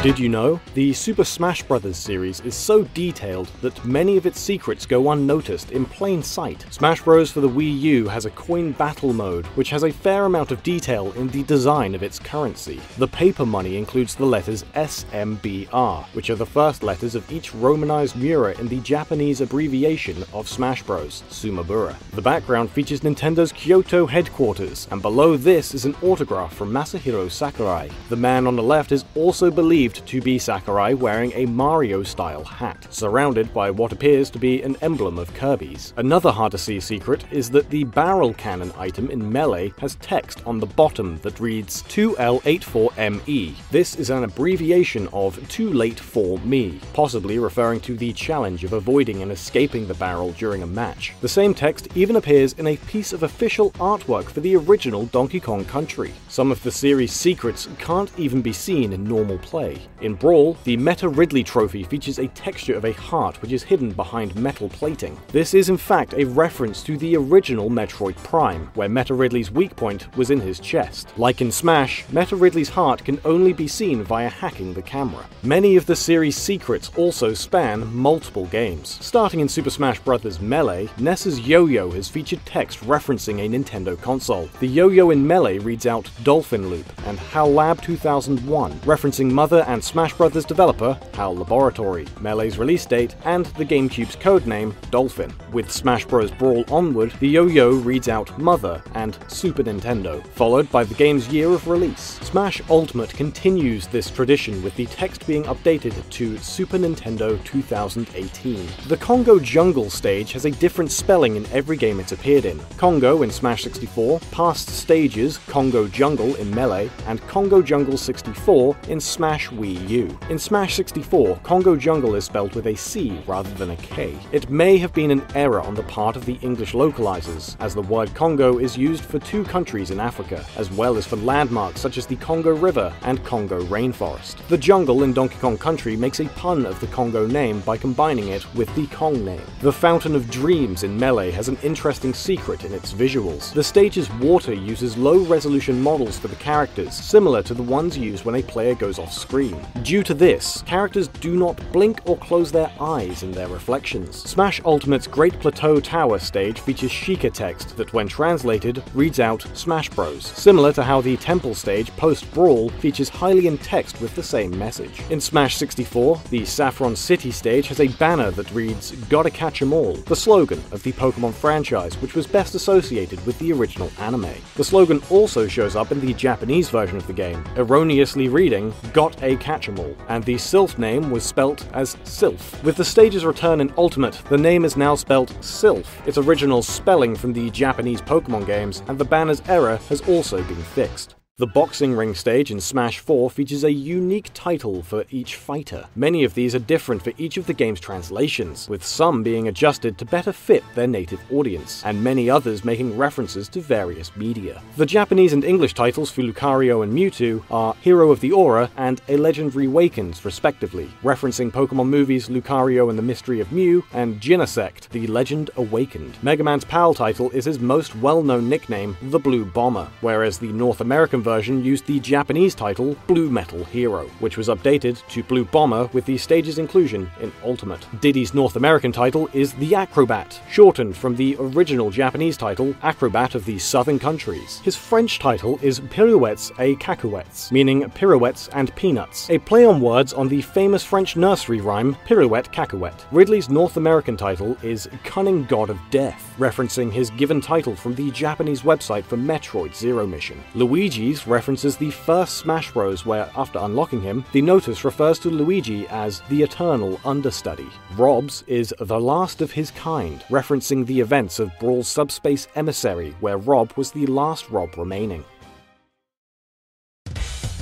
Did you know? The Super Smash Bros. series is so detailed that many of its secrets go unnoticed in plain sight. Smash Bros. for the Wii U has a coin battle mode, which has a fair amount of detail in the design of its currency. The paper money includes the letters SMBR, which are the first letters of each romanized mora in the Japanese abbreviation of Smash Bros., Sumabura. The background features Nintendo's Kyoto headquarters, and below this is an autograph from Masahiro Sakurai. The man on the left is also believed to be Sakurai wearing a Mario style hat, surrounded by what appears to be an emblem of Kirby's. Another hard to see secret is that the barrel cannon item in Melee has text on the bottom that reads 2L84ME. This is an abbreviation of Too Late for Me, possibly referring to the challenge of avoiding and escaping the barrel during a match. The same text even appears in a piece of official artwork for the original Donkey Kong Country. Some of the series' secrets can't even be seen in normal play. In Brawl, the Meta Ridley trophy features a texture of a heart which is hidden behind metal plating. This is in fact a reference to the original Metroid Prime, where Meta Ridley's weak point was in his chest. Like in Smash, Meta Ridley's heart can only be seen via hacking the camera. Many of the series' secrets also span multiple games. Starting in Super Smash Bros. Melee, Ness's yo-yo has featured text referencing a Nintendo console. The yo-yo in Melee reads out Dolphin Loop and HAL Lab 2001, referencing Mother and Smash Bros. developer HAL Laboratory, Melee's release date, and the GameCube's codename Dolphin. With Smash Bros. Brawl onward, the yo-yo reads out Mother and Super Nintendo, followed by the game's year of release. Smash Ultimate continues this tradition with the text being updated to Super Nintendo 2018. The Congo Jungle stage has a different spelling in every game it's appeared in. Congo in Smash 64, past stages Congo Jungle in Melee, and Congo Jungle 64 in Smash Wii U. In Smash 64, Congo Jungle is spelled with a C rather than a K. It may have been an error on the part of the English localizers, as the word Congo is used for two countries in Africa, as well as for landmarks such as the Congo River and Congo Rainforest. The jungle in Donkey Kong Country makes a pun of the Congo name by combining it with the Kong name. The Fountain of Dreams in Melee has an interesting secret in its visuals. The stage's water uses low resolution models for the characters, similar to the ones used when a player goes off screen. Due to this, characters do not blink or close their eyes in their reflections. Smash Ultimate's Great Plateau Tower stage features Sheikah text that, when translated, reads out Smash Bros, similar to how the Temple stage post Brawl features Hylian text with the same message. In Smash 64, the Saffron City stage has a banner that reads Gotta Catch 'em All, the slogan of the Pokemon franchise, which was best associated with the original anime. The slogan also shows up in the Japanese version of the game, erroneously reading Got a Catch 'em All, and the Sylph name was spelt as Sylph. With the stage's return in Ultimate, the name is now spelt Silph, its original spelling from the Japanese Pokemon games, and the banner's error has also been fixed. The boxing ring stage in Smash 4 features a unique title for each fighter. Many of these are different for each of the game's translations, with some being adjusted to better fit their native audience, and many others making references to various media. The Japanese and English titles for Lucario and Mewtwo are Hero of the Aura and A Legend Reawakens, respectively, referencing Pokemon movies Lucario and the Mystery of Mew and Genesect, The Legend Awakened. Mega Man's PAL title is his most well known nickname, the Blue Bomber, whereas the North American version used the Japanese title Blue Metal Hero, which was updated to Blue Bomber with the stage's inclusion in Ultimate. Diddy's North American title is the Acrobat, shortened from the original Japanese title Acrobat of the Southern Countries. His French title is Pirouettes et Cacahuètes, meaning pirouettes and peanuts, a play on words on the famous French nursery rhyme Pirouette Cacahuète. Ridley's North American title is Cunning God of Death, referencing his given title from the Japanese website for Metroid Zero Mission. Luigi's references the first Smash Bros, where, after unlocking him, the notice refers to Luigi as the Eternal Understudy. Rob's is the last of his kind, referencing the events of Brawl's Subspace Emissary, where Rob was the last Rob remaining.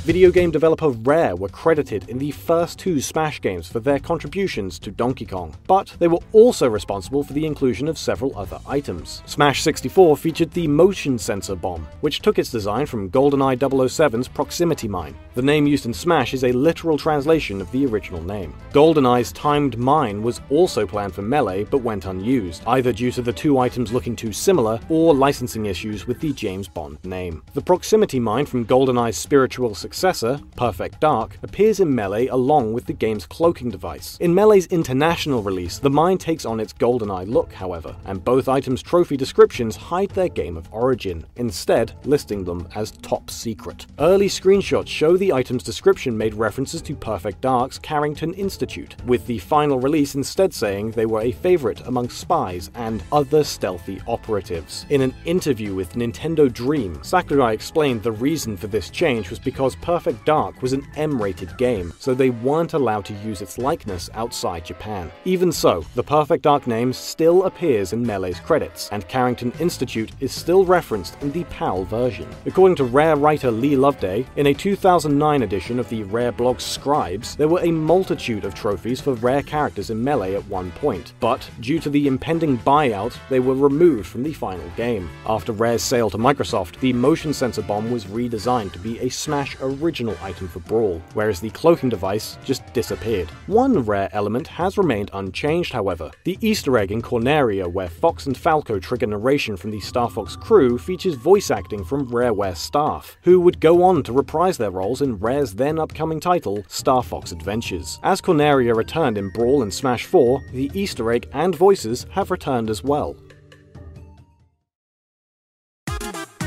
Video game developer Rare were credited in the first two Smash games for their contributions to Donkey Kong, but they were also responsible for the inclusion of several other items. Smash 64 featured the Motion Sensor Bomb, which took its design from GoldenEye 007's Proximity Mine. The name used in Smash is a literal translation of the original name. GoldenEye's Timed Mine was also planned for Melee but went unused, either due to the two items looking too similar or licensing issues with the James Bond name. The Proximity Mine from GoldenEye's spiritual successor successor, Perfect Dark, appears in Melee along with the game's cloaking device. In Melee's international release, the mine takes on its GoldenEye look, however, and both items' trophy descriptions hide their game of origin, instead listing them as top secret. Early screenshots show the item's description made references to Perfect Dark's Carrington Institute, with the final release instead saying they were a favorite among spies and other stealthy operatives. In an interview with Nintendo Dream, Sakurai explained the reason for this change was because Perfect Dark was an M rated game, so they weren't allowed to use its likeness outside Japan. Even so, the Perfect Dark name still appears in Melee's credits, and Carrington Institute is still referenced in the PAL version. According to Rare writer Leigh Loveday, in a 2009 edition of the Rare blog Scribes, there were a multitude of trophies for rare characters in Melee at one point, but due to the impending buyout, they were removed from the final game. After Rare's sale to Microsoft, the motion sensor bomb was redesigned to be a Smash original item for Brawl, whereas the cloaking device just disappeared. One rare element has remained unchanged, however. The Easter egg in Corneria, where Fox and Falco trigger narration from the Star Fox crew, features voice acting from Rareware staff, who would go on to reprise their roles in Rare's then upcoming title, Star Fox Adventures. As Corneria returned in Brawl and Smash 4, the Easter egg and voices have returned as well.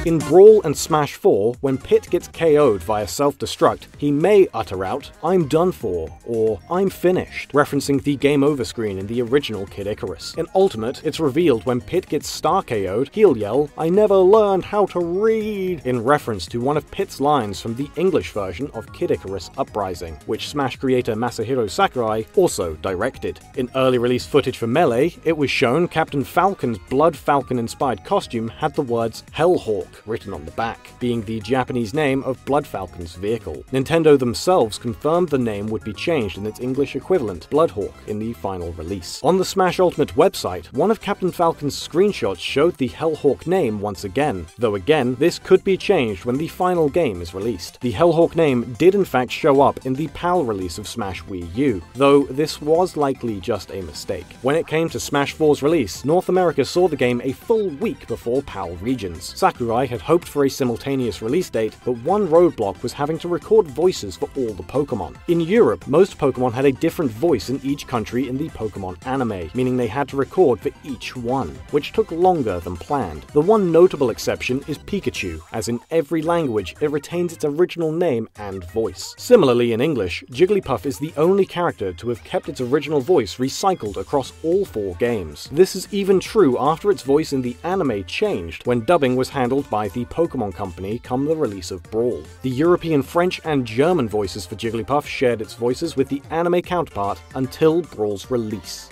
In Brawl and Smash 4, when Pit gets KO'd via self destruct, he may utter out, I'm done for, or I'm finished, referencing the game over screen in the original Kid Icarus. In Ultimate, it's revealed when Pit gets star KO'd, he'll yell, I never learned how to read, in reference to one of Pit's lines from the English version of Kid Icarus Uprising, which Smash creator Masahiro Sakurai also directed. In early release footage for Melee, it was shown Captain Falcon's Blood Falcon inspired costume had the words Hellhawk written on the back, being the Japanese name of Blood Falcon's vehicle. Nintendo themselves confirmed the name would be changed in its English equivalent, Bloodhawk, in the final release. On the Smash Ultimate website, one of Captain Falcon's screenshots showed the Hellhawk name once again, though again, this could be changed when the final game is released. The Hellhawk name did in fact show up in the PAL release of Smash Wii U, though this was likely just a mistake. When it came to Smash 4's release, North America saw the game a full week before PAL regions. Sakurai had hoped for a simultaneous release date, but one roadblock was having to record voices for all the Pokemon. In Europe, most Pokemon had a different voice in each country in the Pokemon anime, meaning they had to record for each one, which took longer than planned. The one notable exception is Pikachu, as in every language it retains its original name and voice. Similarly, in English, Jigglypuff is the only character to have kept its original voice recycled across all four games. This is even true after its voice in the anime changed when dubbing was handled by the Pokemon Company come the release of Brawl. The European French and German voices for Jigglypuff shared its voices with the anime counterpart until Brawl's release.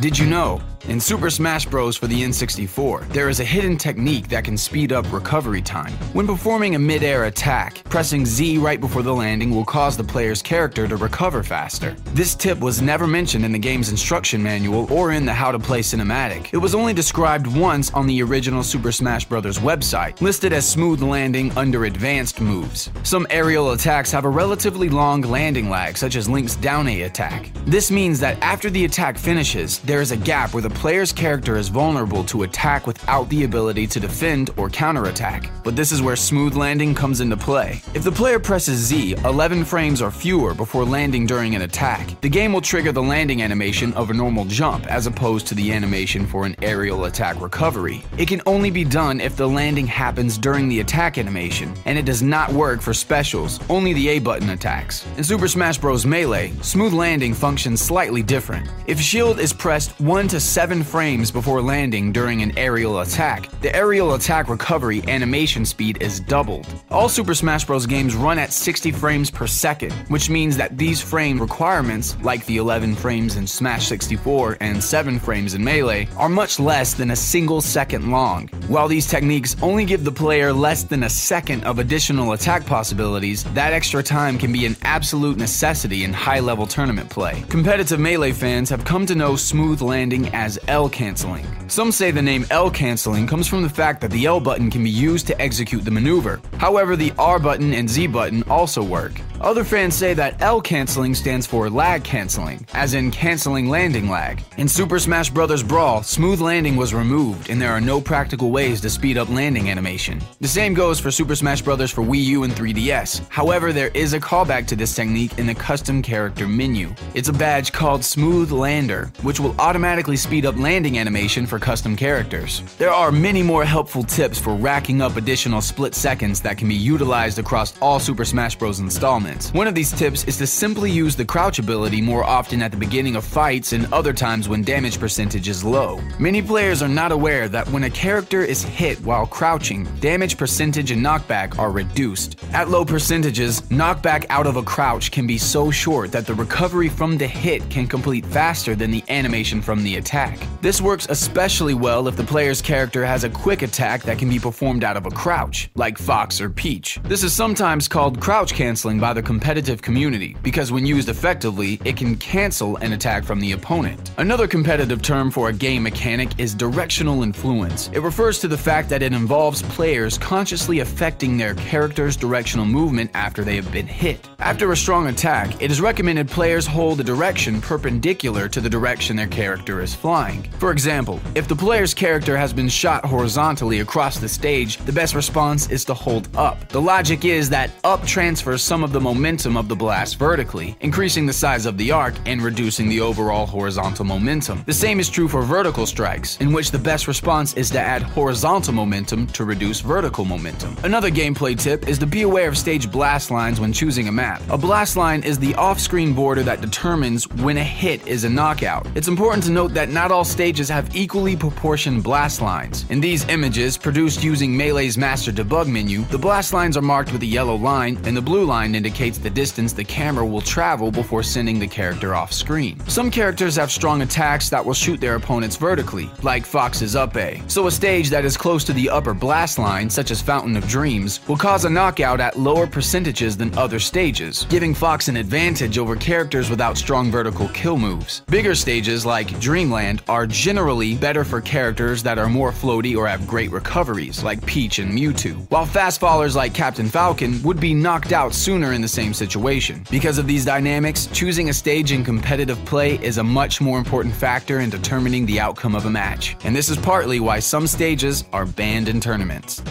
Did you know? In Super Smash Bros. for the N64, there is a hidden technique that can speed up recovery time. When performing a mid-air attack, pressing Z right before the landing will cause the player's character to recover faster. This tip was never mentioned in the game's instruction manual or in the How to Play cinematic. It was only described once on the original Super Smash Bros. website, listed as smooth landing under advanced moves. Some aerial attacks have a relatively long landing lag, such as Link's down A attack. This means that after the attack finishes, there is a gap where the player's character is vulnerable to attack without the ability to defend or counterattack. But this is where smooth landing comes into play. If the player presses Z 11 frames or fewer before landing during an attack, the game will trigger the landing animation of a normal jump as opposed to the animation for an aerial attack recovery. It can only be done if the landing happens during the attack animation, and it does not work for specials, only the A button attacks. In Super Smash Bros. Melee, smooth landing functions slightly different. If shield is pressed 1 to 7 7 frames before landing during an aerial attack, the aerial attack recovery animation speed is doubled. All Super Smash Bros. games run at 60 frames per second, which means that these frame requirements, like the 11 frames in Smash 64 and 7 frames in Melee, are much less than a single second long. While these techniques only give the player less than a second of additional attack possibilities, that extra time can be an absolute necessity in high level tournament play. Competitive Melee fans have come to know smooth landing as L canceling. Some say the name L canceling comes from the fact that the L button can be used to execute the maneuver. However, the R button and Z button also work. Other fans say that L canceling stands for lag canceling, as in canceling landing lag. In Super Smash Bros. Brawl, smooth landing was removed, and there are no practical ways to speed up landing animation. The same goes for Super Smash Bros. for Wii U and 3DS. However, there is a callback to this technique in the custom character menu. It's a badge called Smooth Lander, which will automatically speed up landing animation for custom characters. There are many more helpful tips for racking up additional split seconds that can be utilized across all Super Smash Bros. installments. One of these tips is to simply use the crouch ability more often at the beginning of fights and other times when damage percentage is low. Many players are not aware that when a character is hit while crouching, damage percentage and knockback are reduced. At low percentages, knockback out of a crouch can be so short that the recovery from the hit can complete faster than the animation from the attack. This works especially well if the player's character has a quick attack that can be performed out of a crouch, like Fox or Peach. This is sometimes called crouch canceling by the competitive community, because when used effectively, it can cancel an attack from the opponent. Another competitive term for a game mechanic is directional influence. It refers to the fact that it involves players consciously affecting their character's directional movement after they have been hit. After a strong attack, it is recommended players hold a direction perpendicular to the direction their character is flying. For example, if the player's character has been shot horizontally across the stage, the best response is to hold up. The logic is that up transfers some of the momentum of the blast vertically, increasing the size of the arc and reducing the overall horizontal momentum. The same is true for vertical strikes, in which the best response is to add horizontal momentum to reduce vertical momentum. Another gameplay tip is to be aware of stage blast lines when choosing a map. A blast line is the off-screen border that determines when a hit is a knockout. It's important to note that not all stages have equally proportioned blast lines. In these images, produced using Melee's master debug menu, the blast lines are marked with a yellow line, and the blue line indicates the distance the camera will travel before sending the character off screen. Some characters have strong attacks that will shoot their opponents vertically, like Fox's up A. So a stage that is close to the upper blast line, such as Fountain of Dreams, will cause a knockout at lower percentages than other stages, giving Fox an advantage over characters without strong vertical kill moves. Bigger stages like Dreamland are generally better for characters that are more floaty or have great recoveries, like Peach and Mewtwo, while fast fallers like Captain Falcon would be knocked out sooner in the same situation. Because of these dynamics, choosing a stage in competitive play is a much more important factor in determining the outcome of a match, and this is partly why some stages are banned in tournaments.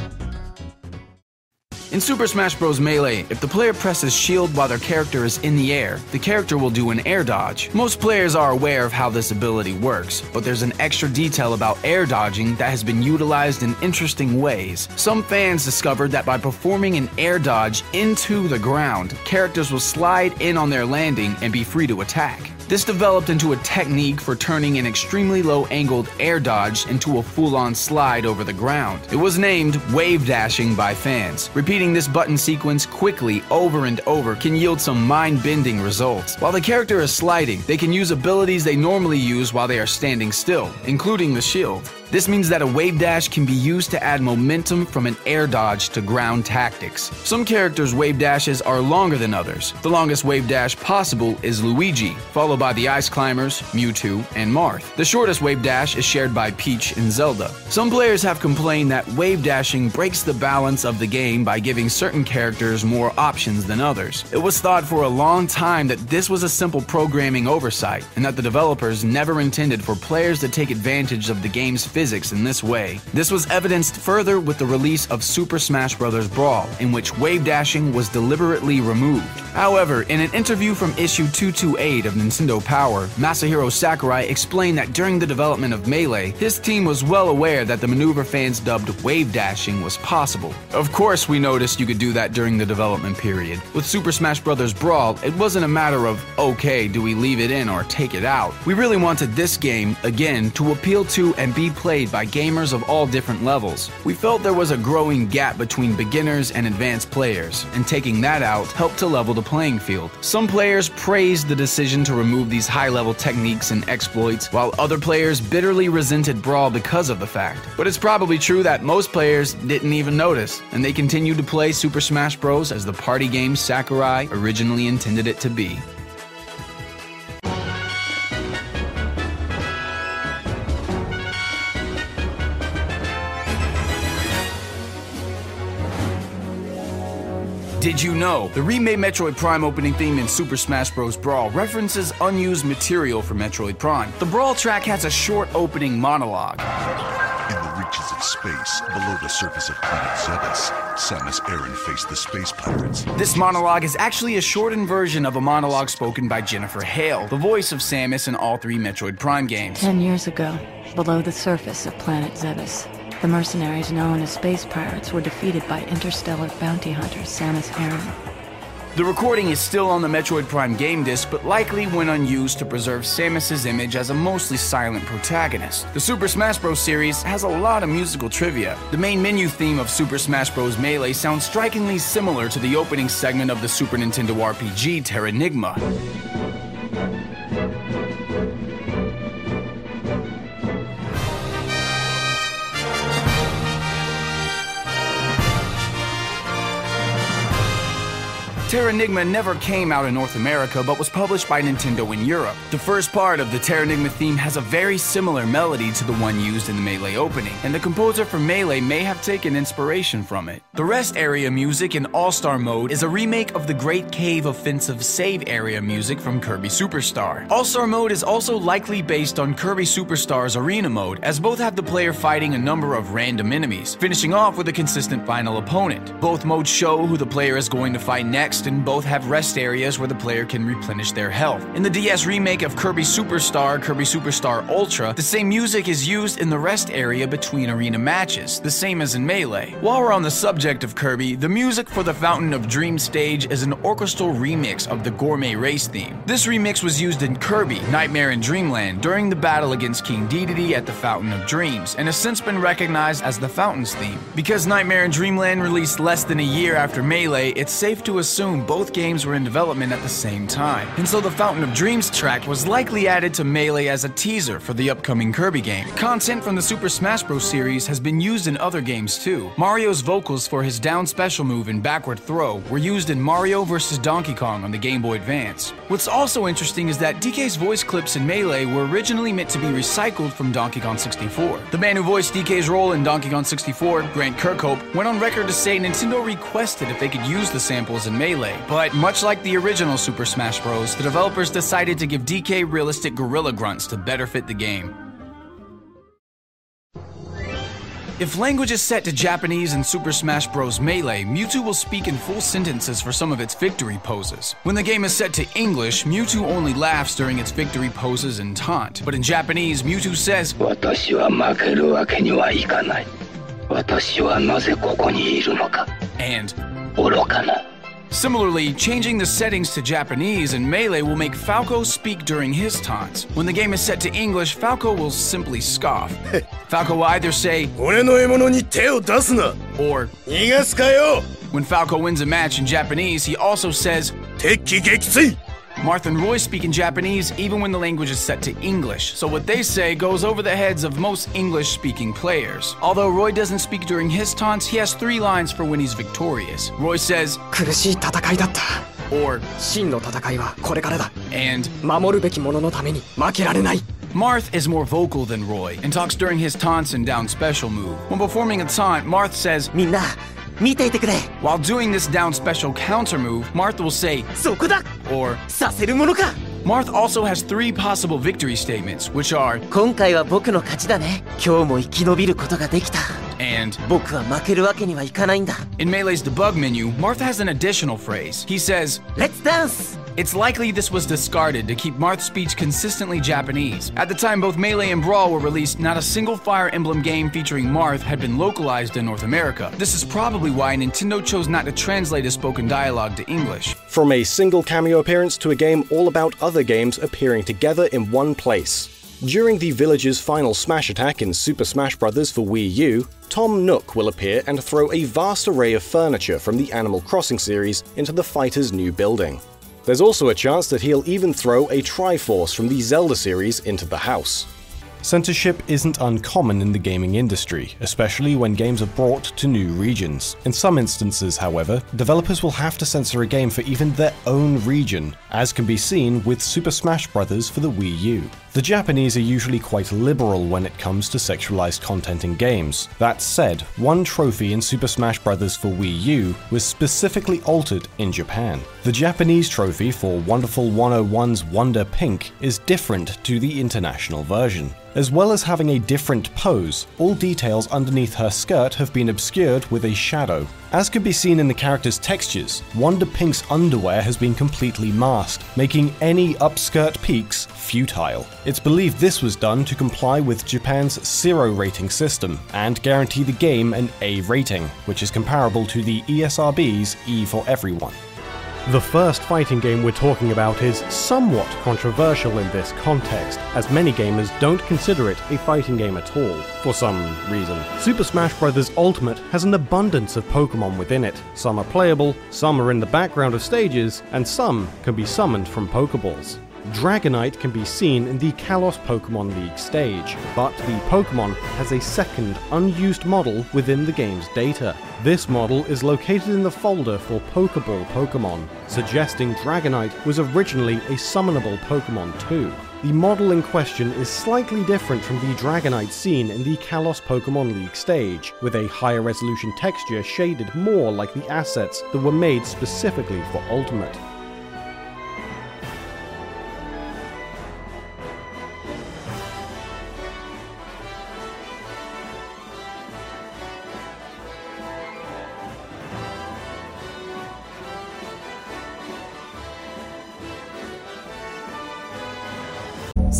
In Super Smash Bros. Melee, if the player presses shield while their character is in the air, the character will do an air dodge. Most players are aware of how this ability works, but there's an extra detail about air dodging that has been utilized in interesting ways. Some fans discovered that by performing an air dodge into the ground, characters will slide in on their landing and be free to attack. This developed into a technique for turning an extremely low angled air dodge into a full on slide over the ground. It was named wave dashing by fans. Repeating this button sequence quickly over and over can yield some mind bending results. While the character is sliding, they can use abilities they normally use while they are standing still, including the shield. This means that a wave dash can be used to add momentum from an air dodge to ground tactics. Some characters' wave dashes are longer than others. The longest wave dash possible is Luigi, followed by the Ice Climbers, Mewtwo, and Marth. The shortest wave dash is shared by Peach and Zelda. Some players have complained that wave dashing breaks the balance of the game by giving certain characters more options than others. It was thought for a long time that this was a simple programming oversight, and that the developers never intended for players to take advantage of the game's physics in this way. This was evidenced further with the release of Super Smash Bros. Brawl, in which wave dashing was deliberately removed. However, in an interview from issue 228 of Nintendo Power, Masahiro Sakurai explained that during the development of Melee, his team was well aware that the maneuver fans dubbed wave dashing was possible. Of course, we noticed you could do that during the development period. With Super Smash Bros. Brawl, it wasn't a matter of, okay, do we leave it in or take it out? We really wanted this game, again, to appeal to and be played by gamers of all different levels. We felt there was a growing gap between beginners and advanced players, and taking that out helped to level the playing field. Some players praised the decision to remove these high level techniques and exploits, while other players bitterly resented Brawl because of the fact. But it's probably true that most players didn't even notice, and they continued to play Super Smash Bros. as the party game Sakurai originally intended it to be. Did you know? The remade Metroid Prime opening theme in Super Smash Bros. Brawl references unused material for Metroid Prime. The Brawl track has a short opening monologue. In the reaches of space, below the surface of planet Zebes, Samus Aran faced the space pirates. This monologue is actually a shortened version of a monologue spoken by Jennifer Hale, the voice of Samus in all three Metroid Prime games. Ten years ago, below the surface of planet Zebes, the mercenaries known as space pirates were defeated by interstellar bounty hunter Samus Aran. The recording is still on the Metroid Prime game disc, but likely went unused to preserve Samus's image as a mostly silent protagonist. The Super Smash Bros. series has a lot of musical trivia. The main menu theme of Super Smash Bros. Melee sounds strikingly similar to the opening segment of the Super Nintendo RPG Terranigma. Terranigma never came out in North America but was published by Nintendo in Europe. The first part of the Terranigma theme has a very similar melody to the one used in the Melee opening, and the composer for Melee may have taken inspiration from it. The rest area music in All Star mode is a remake of the Great Cave Offensive save area music from Kirby Superstar. All Star mode is also likely based on Kirby Superstar's Arena mode, as both have the player fighting a number of random enemies, finishing off with a consistent final opponent. Both modes show who the player is going to fight next and both have rest areas where the player can replenish their health. In the DS remake of Kirby Superstar, Kirby Superstar Ultra, the same music is used in the rest area between arena matches, the same as in Melee. While we're on the subject of Kirby, the music for the Fountain of Dreams stage is an orchestral remix of the Gourmet Race theme. This remix was used in Kirby, Nightmare in Dreamland during the battle against King Dedede at the Fountain of Dreams, and has since been recognized as the Fountain's theme. Because Nightmare in Dreamland released less than a year after Melee, it's safe to assume both games were in development at the same time. And so the Fountain of Dreams track was likely added to Melee as a teaser for the upcoming Kirby game. Content from the Super Smash Bros. series has been used in other games too. Mario's vocals for his down special move and backward throw were used in Mario vs. Donkey Kong on the Game Boy Advance. What's also interesting is that DK's voice clips in Melee were originally meant to be recycled from Donkey Kong 64. The man who voiced DK's role in Donkey Kong 64, Grant Kirkhope, went on record to say Nintendo requested if they could use the samples in Melee, Melee, but much like the original Super Smash Bros., the developers decided to give DK realistic gorilla grunts to better fit the game. If language is set to Japanese in Super Smash Bros. Melee, Mewtwo will speak in full sentences for some of its victory poses. When the game is set to English, Mewtwo only laughs during its victory poses and taunt. But in Japanese, Mewtwo says, and Similarly, changing the settings to Japanese in Melee will make Falco speak during his taunts. When the game is set to English, Falco will simply scoff. Falco will either say, or, When Falco wins a match in Japanese, he also says, Marth and Roy speak in Japanese even when the language is set to English, so what they say goes over the heads of most English speaking players. Although Roy doesn't speak during his taunts, he has three lines for when he's victorious. Roy says, 苦しい戦いだった。or 真の戦いはこれからだ。and Marth is more vocal than Roy and talks during his taunts and down special move. When performing a taunt, Marth says, みんな見ていてくれ While doing this down special counter move, Marth will say, そこだ or させるものか Marth also has three possible victory statements, which are 今回は僕の勝ちだね今日も生き延びることができた and 僕は負けるわけにはいかないんだ In Melee's debug menu, Marth has an additional phrase. He says, Let's dance! It's likely this was discarded to keep Marth's speech consistently Japanese. At the time both Melee and Brawl were released, not a single Fire Emblem game featuring Marth had been localized in North America. This is probably why Nintendo chose not to translate his spoken dialogue to English. From a single cameo appearance to a game all about other games appearing together in one place. During the village's final smash attack in Super Smash Bros. for Wii U, Tom Nook will appear and throw a vast array of furniture from the Animal Crossing series into the fighter's new building. There's also a chance that he'll even throw a Triforce from the Zelda series into the house. Censorship isn't uncommon in the gaming industry, especially when games are brought to new regions. In some instances, however, developers will have to censor a game for even their own region, as can be seen with Super Smash Bros. for the Wii U. The Japanese are usually quite liberal when it comes to sexualized content in games. That said, one trophy in Super Smash Bros. for Wii U was specifically altered in Japan. The Japanese trophy for Wonderful 101's Wonder Pink is different to the international version. As well as having a different pose, all details underneath her skirt have been obscured with a shadow. As can be seen in the character's textures, Wonder Pink's underwear has been completely masked, making any upskirt peaks futile. It's believed this was done to comply with Japan's CERO rating system and guarantee the game an A rating, which is comparable to the ESRB's E for Everyone. The first fighting game we're talking about is somewhat controversial in this context, as many gamers don't consider it a fighting game at all, for some reason. Super Smash Bros. Ultimate has an abundance of Pokemon within it. Some are playable, some are in the background of stages, and some can be summoned from Pokeballs. Dragonite can be seen in the Kalos Pokemon League stage, but the Pokemon has a second unused model within the game's data. This model is located in the folder for Pokeball Pokemon, suggesting Dragonite was originally a summonable Pokemon too. The model in question is slightly different from the Dragonite seen in the Kalos Pokemon League stage, with a higher resolution texture shaded more like the assets that were made specifically for Ultimate.